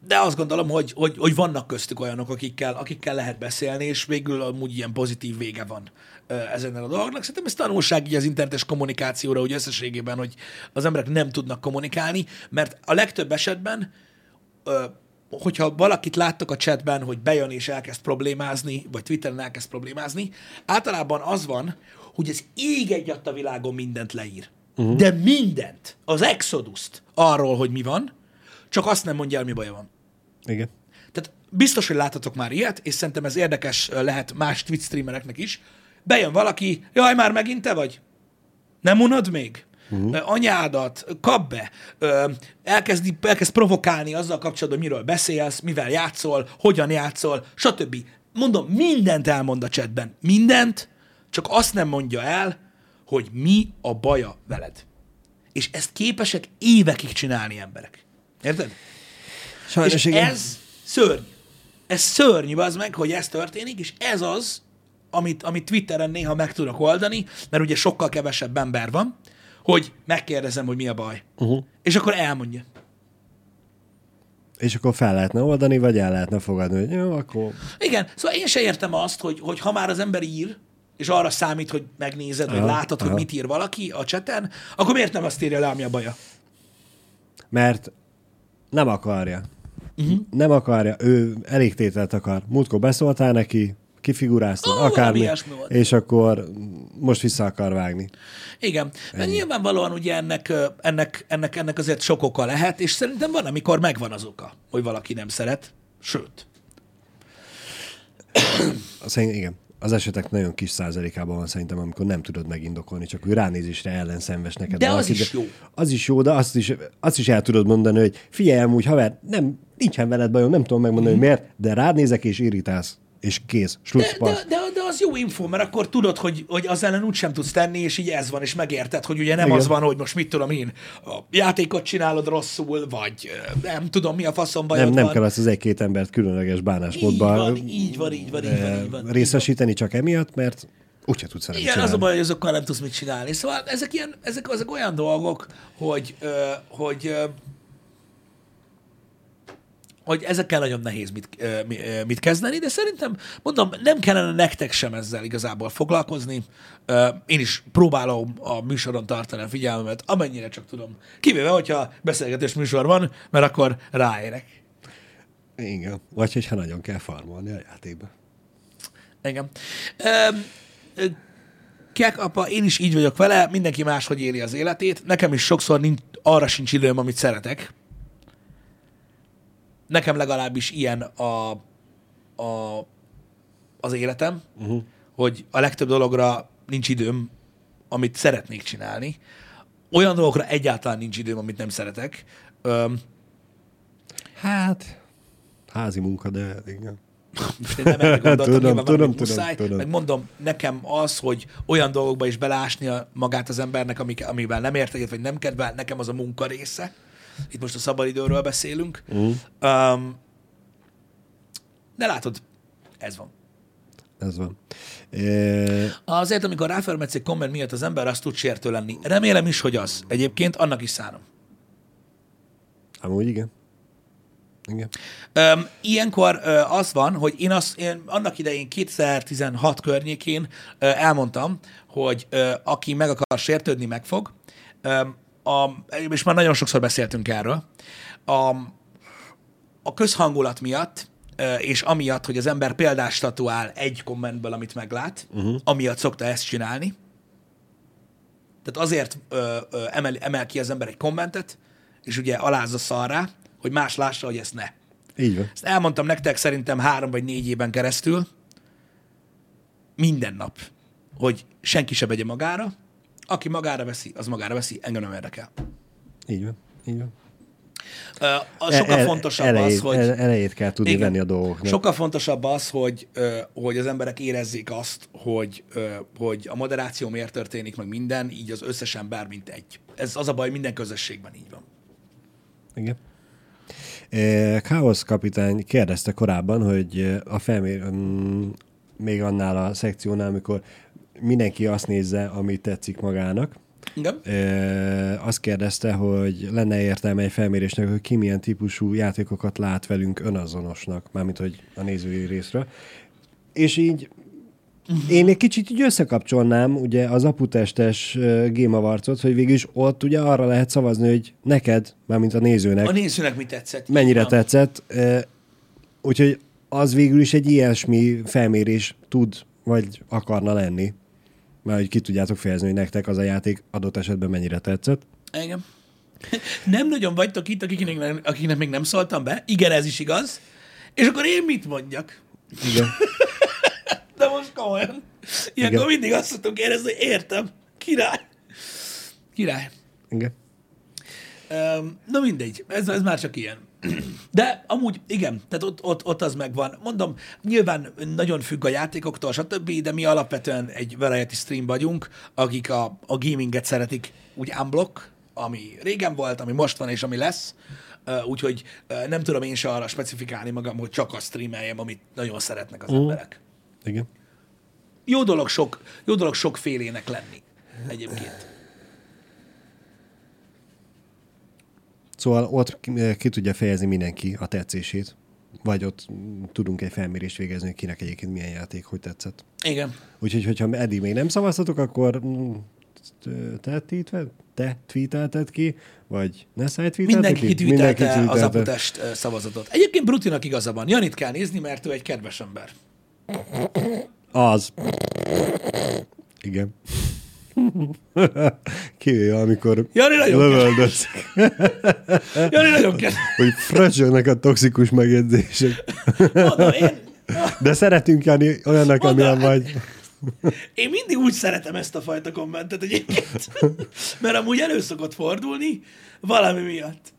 A: de azt gondolom, hogy, hogy, hogy vannak köztük olyanok, akikkel, akikkel lehet beszélni, és végül amúgy ilyen pozitív vége van ezen a dolognak. Szerintem ez tanulság így az internetes kommunikációra, hogy összességében, hogy az emberek nem tudnak kommunikálni, mert a legtöbb esetben hogyha valakit láttok a chatben, hogy bejön és elkezd problémázni, vagy Twitteren elkezd problémázni, általában az van, hogy az ég egy a világon mindent leír. Uh-huh. De mindent, az exodus arról, hogy mi van, csak azt nem mondja el, mi baja van.
B: Igen.
A: Tehát biztos, hogy láttatok már ilyet, és szerintem ez érdekes lehet más Twitch streamereknek is. Bejön valaki, jaj, már megint te vagy? Nem unod még? Uh-huh. Anyádat, kap be, elkezd, elkezd provokálni azzal kapcsolatban, miről beszélsz, mivel játszol, hogyan játszol, stb. Mondom, mindent elmond a chatben. Mindent, csak azt nem mondja el, hogy mi a baja veled. És ezt képesek évekig csinálni emberek. Érted?
B: Sajnos
A: és
B: igen.
A: ez szörny. Ez szörnyű, az meg, hogy ez történik, és ez az, amit, amit Twitteren néha meg tudok oldani, mert ugye sokkal kevesebb ember van, hogy megkérdezem, hogy mi a baj.
B: Uh-huh.
A: És akkor elmondja.
B: És akkor fel lehetne oldani, vagy el lehetne fogadni, hogy jó, akkor
A: Igen, szóval én se értem azt, hogy, hogy ha már az ember ír, és arra számít, hogy megnézed, vagy
B: Aha,
A: látod, hogy
B: aha.
A: mit ír valaki a cseten, akkor miért nem azt írja le, ami a baja?
B: mert nem akarja. Uh-huh. Nem akarja, ő elégtételt akar. Múltkor beszóltál neki, kifiguráztad, oh, akármi, és akkor most vissza akar vágni.
A: Igen, mert nyilvánvalóan ugye ennek, ennek, ennek, ennek azért sok oka lehet, és szerintem van, amikor megvan az oka, hogy valaki nem szeret, sőt.
B: Szerint, igen. Az esetek nagyon kis százalékában van szerintem, amikor nem tudod megindokolni, csak ő ránézésre ellenszenves neked.
A: De az
B: valaki,
A: is jó.
B: Az is jó, de azt is, azt is el tudod mondani, hogy figyelj amúgy, haver, nem, nincsen veled bajom, nem tudom megmondani,
A: Mhm.
B: hogy miért, de rád nézek és irritálsz. És kész.
A: De,
B: Slusz,
A: de,
B: passz.
A: de, de, az jó info, mert akkor tudod, hogy, hogy az ellen úgy sem tudsz tenni, és így ez van, és megérted, hogy ugye nem
B: Igen.
A: az van, hogy most mit tudom én, a játékot csinálod rosszul, vagy nem tudom, mi a faszom bajod
B: Nem, nem
A: van.
B: kell azt az egy-két embert különleges
A: így
B: bánásmódban
A: van, így van, így van, így van, így van.
B: részesíteni csak emiatt, mert úgyse tudsz
A: Igen, az
B: csinálni.
A: a baj, hogy azokkal nem tudsz mit csinálni. Szóval ezek, ilyen, ezek azok olyan dolgok, hogy, hogy, hogy ezekkel nagyon nehéz mit, mit kezdeni, de szerintem, mondom, nem kellene nektek sem ezzel igazából foglalkozni. Én is próbálom a műsoron tartani a figyelmemet, amennyire csak tudom. Kivéve, hogyha beszélgetés műsor van, mert akkor ráérek.
B: Igen. Vagy hogyha nagyon kell farmolni a játékba.
A: Ö, Kek apa, én is így vagyok vele, mindenki máshogy éli az életét. Nekem is sokszor nincs, arra sincs időm, amit szeretek. Nekem legalábbis ilyen a, a, az életem, uh-huh. hogy a legtöbb dologra nincs időm, amit szeretnék csinálni. Olyan dolgokra egyáltalán nincs időm, amit nem szeretek. Öm,
B: Hát, házi munka, de igen.
A: Nem erre gondoltam,
B: Tudom,
A: nyilván
B: tudom, tudom,
A: muszáj,
B: tudom.
A: meg mondom, nekem az, hogy olyan dolgokba is belásni a- magát az embernek, amik, amivel nem ért egyet, vagy nem kedvel, nekem az a munka része. Itt most a szabadidőről beszélünk. Uh. Um, de látod, ez van.
B: Ez van. E,
A: Azért, amikor ráfelmetsz egy komment miatt az ember, azt tud sértő lenni. Remélem is, hogy az. Egyébként annak is szánom.
B: amúgy igen. Igen.
A: Öm, ilyenkor ö, az van, hogy én, azt, én annak idején 2016 környékén ö, elmondtam, hogy ö, aki meg akar sértődni, megfog. Öm, a, és már nagyon sokszor beszéltünk erről. A, a közhangulat miatt, és amiatt, hogy az ember példást statuál egy kommentből, amit meglát, uh-huh. amiatt szokta ezt csinálni. Tehát azért ö, ö, emel, emel ki az ember egy kommentet, és ugye alázza szarrá, hogy más lássa, hogy ezt ne.
B: Így van.
A: Ezt elmondtam nektek szerintem három vagy négy éven keresztül, minden nap, hogy senki se vegye magára, aki magára veszi, az magára veszi, engem nem érdekel.
B: Így van. Így van.
A: A sokkal
B: El-
A: fontosabb
B: elejét,
A: az, hogy...
B: el- elejét kell tudni
A: Igen.
B: venni a dolgoknak.
A: Sokkal fontosabb az, hogy, hogy az emberek érezzék azt, hogy, hogy a moderáció miért történik, meg minden, így az összes ember, mint egy. Ez az a baj, minden közösségben így van.
B: Igen. E, Káosz kapitány kérdezte korábban, hogy a felmér, még annál a szekciónál, amikor mindenki azt nézze, ami tetszik magának,
A: Igen?
B: e, azt kérdezte, hogy lenne értelme egy felmérésnek, hogy ki milyen típusú játékokat lát velünk önazonosnak, mármint hogy a nézői részről. És így én egy kicsit így összekapcsolnám ugye az aputestes uh, Game Awards-ot, hogy végülis ott ugye arra lehet szavazni, hogy neked, mármint a nézőnek,
A: A nézőnek mi tetszett?
B: Mennyire
A: van.
B: tetszett. Uh, úgyhogy az végül is egy ilyesmi felmérés tud, vagy akarna lenni. Mert hogy ki tudjátok fejezni, hogy nektek az a játék adott esetben mennyire tetszett.
A: Igen. Nem nagyon vagytok itt, akiknek, nem- akiknek még nem szóltam be. Igen, ez is igaz. És akkor én mit mondjak?
B: Igen.
A: De most komolyan. Ilyenkor
B: Igen.
A: mindig azt szoktunk érezni, hogy értem. Király. Király.
B: Igen.
A: Na mindegy, ez, ez már csak ilyen. De amúgy igen, tehát ott, ott, ott az megvan. Mondom, nyilván nagyon függ a játékoktól, stb., de mi alapvetően egy variety stream vagyunk, akik a, a gaminget szeretik úgy unblock, ami régen volt, ami most van és ami lesz. Úgyhogy nem tudom én se arra specifikálni magam, hogy csak azt streameljem, amit nagyon szeretnek az emberek.
B: Igen.
A: Jó dolog sok, jó dolog sokfélének lenni egyébként.
B: Szóval ott ki, ki tudja fejezni mindenki a tetszését. Vagy ott tudunk egy felmérést végezni, hogy kinek egyébként milyen játék, hogy tetszett.
A: Igen.
B: Úgyhogy, hogyha eddig még nem szavaztatok, akkor mm, te, tweetve, te tweetelted ki, vagy ne tweetelted
A: Mindenki
B: ki?
A: kitűtelte az
B: tweetelte.
A: aputest ö, szavazatot. Egyébként Brutinak igaza van. Janit kell nézni, mert ő egy kedves ember.
B: Az. Igen. Kivéve, amikor
A: Jani nagyon
B: lövöldöz,
A: Jani nagyon kedves.
B: hogy fröcsögnek a toxikus megjegyzések.
A: Mondom, én,
B: De szeretünk, Jani, olyannak,
A: Mondom,
B: amilyen vagy.
A: én mindig úgy szeretem ezt a fajta kommentet egyébként. Mert amúgy elő szokott fordulni valami miatt.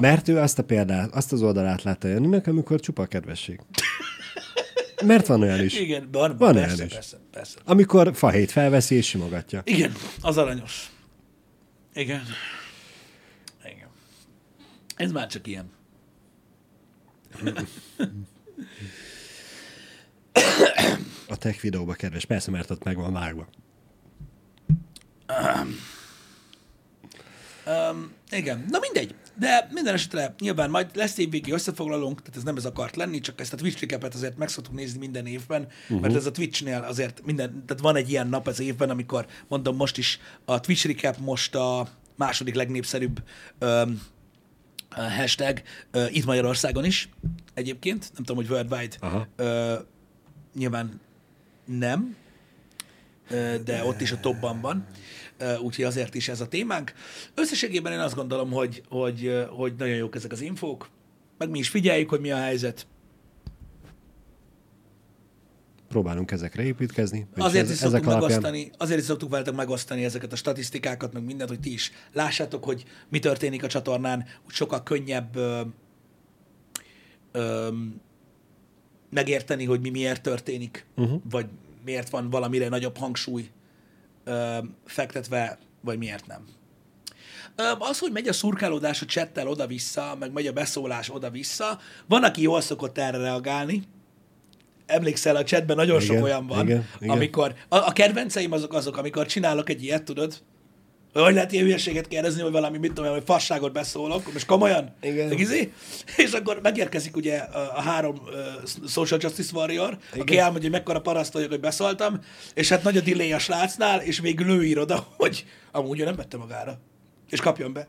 B: Mert ő azt a példát, azt az oldalát látta jönni, amikor csupa a kedvesség. Mert van olyan is.
A: Igen, van,
B: Van
A: persze,
B: olyan is.
A: persze, persze.
B: Amikor fahét felveszi és simogatja.
A: Igen, az aranyos. Igen. Igen. Ez már csak ilyen.
B: A tech videóba kedves. Persze, mert ott meg van vágva.
A: Um, igen, na mindegy. De minden esetre nyilván majd lesz évvégi összefoglalónk, tehát ez nem ez akart lenni, csak ezt a Twitch recapet azért meg szoktuk nézni minden évben, uh-huh. mert ez a Twitchnél azért minden, tehát van egy ilyen nap az évben, amikor mondom most is a Twitch recap most a második legnépszerűbb um, hashtag uh, itt Magyarországon is egyébként, nem tudom, hogy worldwide,
B: Aha.
A: nyilván nem, Ö, de ott is a topban van, Ö, úgyhogy azért is ez a témánk. Összességében én azt gondolom, hogy, hogy, hogy nagyon jók ezek az infók, meg mi is figyeljük, hogy mi a helyzet.
B: Próbálunk ezekre építkezni.
A: Azért
B: ez-
A: is szoktuk
B: alapján-
A: megosztani, azért is szoktuk veletek megosztani ezeket a statisztikákat, meg mindent, hogy ti is lássátok, hogy mi történik a csatornán, úgy sokkal könnyebb ö, ö, megérteni, hogy mi miért történik, uh-huh. vagy miért van valamire nagyobb hangsúly ö, fektetve, vagy miért nem. Az, hogy megy a szurkálódás a csettel oda-vissza, meg megy a beszólás oda-vissza, van, aki jól szokott erre reagálni, emlékszel, a chatben nagyon sok
B: Igen,
A: olyan van,
B: igen, igen.
A: amikor, a, a kedvenceim azok azok, amikor csinálok egy ilyet, tudod, hogy lehet ilyen hülyeséget kérdezni, hogy valami, mit tudom, hogy fasságot beszólok, most komolyan?
B: Igen.
A: Meg izé? És akkor megérkezik ugye a, három uh, Social Justice Warrior, Igen. aki elmondja, hogy mekkora paraszt vagyok, hogy beszóltam, és hát nagy a delay a srácnál, és végül ő ír oda, hogy amúgy ő nem vette magára. És kapjon be.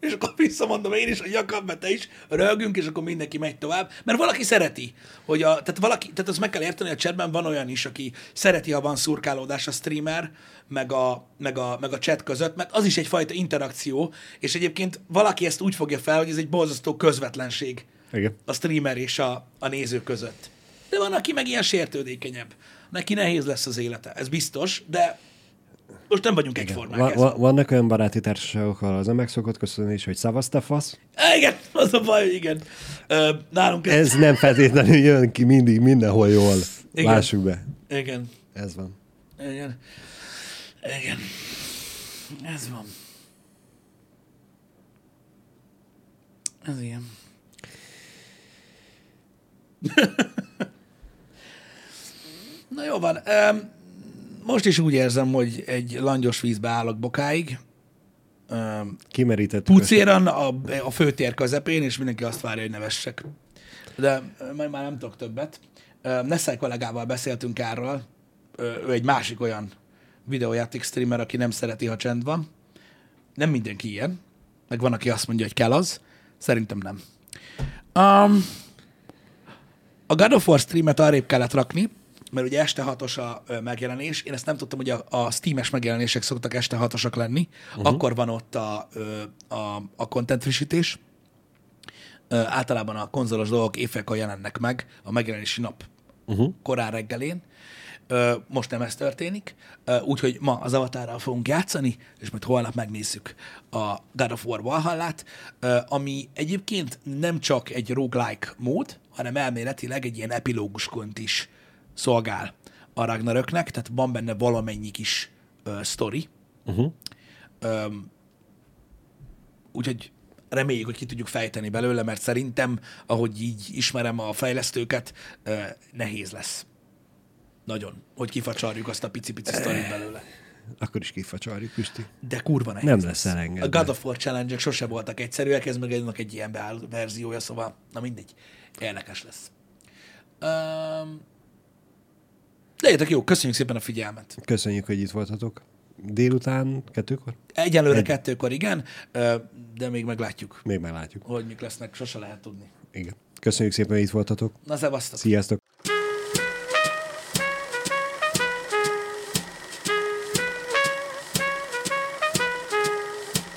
A: És akkor visszamondom én is, hogy ja, kap be te is, rögünk, és akkor mindenki megy tovább. Mert valaki szereti, hogy a, tehát valaki, tehát azt meg kell érteni, hogy a chatben van olyan is, aki szereti, ha van szurkálódás a streamer, meg a, meg a, meg a chat között, mert az is egyfajta interakció, és egyébként valaki ezt úgy fogja fel, hogy ez egy borzasztó közvetlenség
B: Igen.
A: a streamer és a, a néző között. De van, aki meg ilyen sértődékenyebb. Neki nehéz lesz az élete, ez biztos, de most nem vagyunk egyformák.
B: Va- va- vannak olyan baráti társaságok, ahol az meg szokott köszönni is, hogy szavazta fasz.
A: Igen, az a baj, igen. Ö, nálunk ez...
B: Ez nem feltétlenül jön ki mindig mindenhol jól.
A: Igen.
B: Lássuk be.
A: Igen,
B: Ez van.
A: igen, igen. Ez van. Ez ilyen. Na jó van. Öm, most is úgy érzem, hogy egy langyos vízbe állok bokáig. Öm,
B: Kimerítettük.
A: pucéran a, a főtér közepén, és mindenki azt várja, hogy nevessek. De majd már nem tudok többet. Ö, Nessai kollégával beszéltünk erről. Ő egy másik olyan videójáték streamer, aki nem szereti, ha csend van. Nem mindenki ilyen. Meg van, aki azt mondja, hogy kell az. Szerintem nem. Um, a God of War streamet arrébb kellett rakni, mert ugye este hatos a megjelenés. Én ezt nem tudtam, hogy a, a Steam-es megjelenések szoktak este hatosak lenni. Uh-huh. Akkor van ott a, a, a content frissítés. Általában a konzolos dolgok éjfélkor jelennek meg a megjelenési nap uh-huh. korán reggelén. Most nem ez történik, úgyhogy ma az avatárral fogunk játszani, és majd holnap megnézzük a God of War Valhallát, ami egyébként nem csak egy roguelike mód, hanem elméletileg egy ilyen epilógusként is szolgál a Ragnaröknek, tehát van benne valamennyi kis ö, sztori.
B: Uh-huh.
A: Öm, úgyhogy reméljük, hogy ki tudjuk fejteni belőle, mert szerintem, ahogy így ismerem a fejlesztőket, ö, nehéz lesz. Nagyon, hogy kifacsarjuk azt a pici-pici sztorit belőle.
B: Akkor is kifacsarjuk, Pisti.
A: De kurva nehéz
B: Nem lesz elengedve.
A: A God of War challenge sose voltak egyszerűek, ez meg ennek egy ilyen beáll verziója, szóval, na mindegy, érdekes lesz. Um, legyetek jó, köszönjük szépen a figyelmet.
B: Köszönjük, hogy itt voltatok. Délután, kettőkor?
A: Egyelőre
B: Egy-
A: kettőkor igen, de még meglátjuk,
B: Még meglátjuk.
A: hogy mik lesznek, sose lehet tudni.
B: Igen. Köszönjük szépen, hogy itt voltatok.
A: Na, szevasztok!
B: Sziasztok!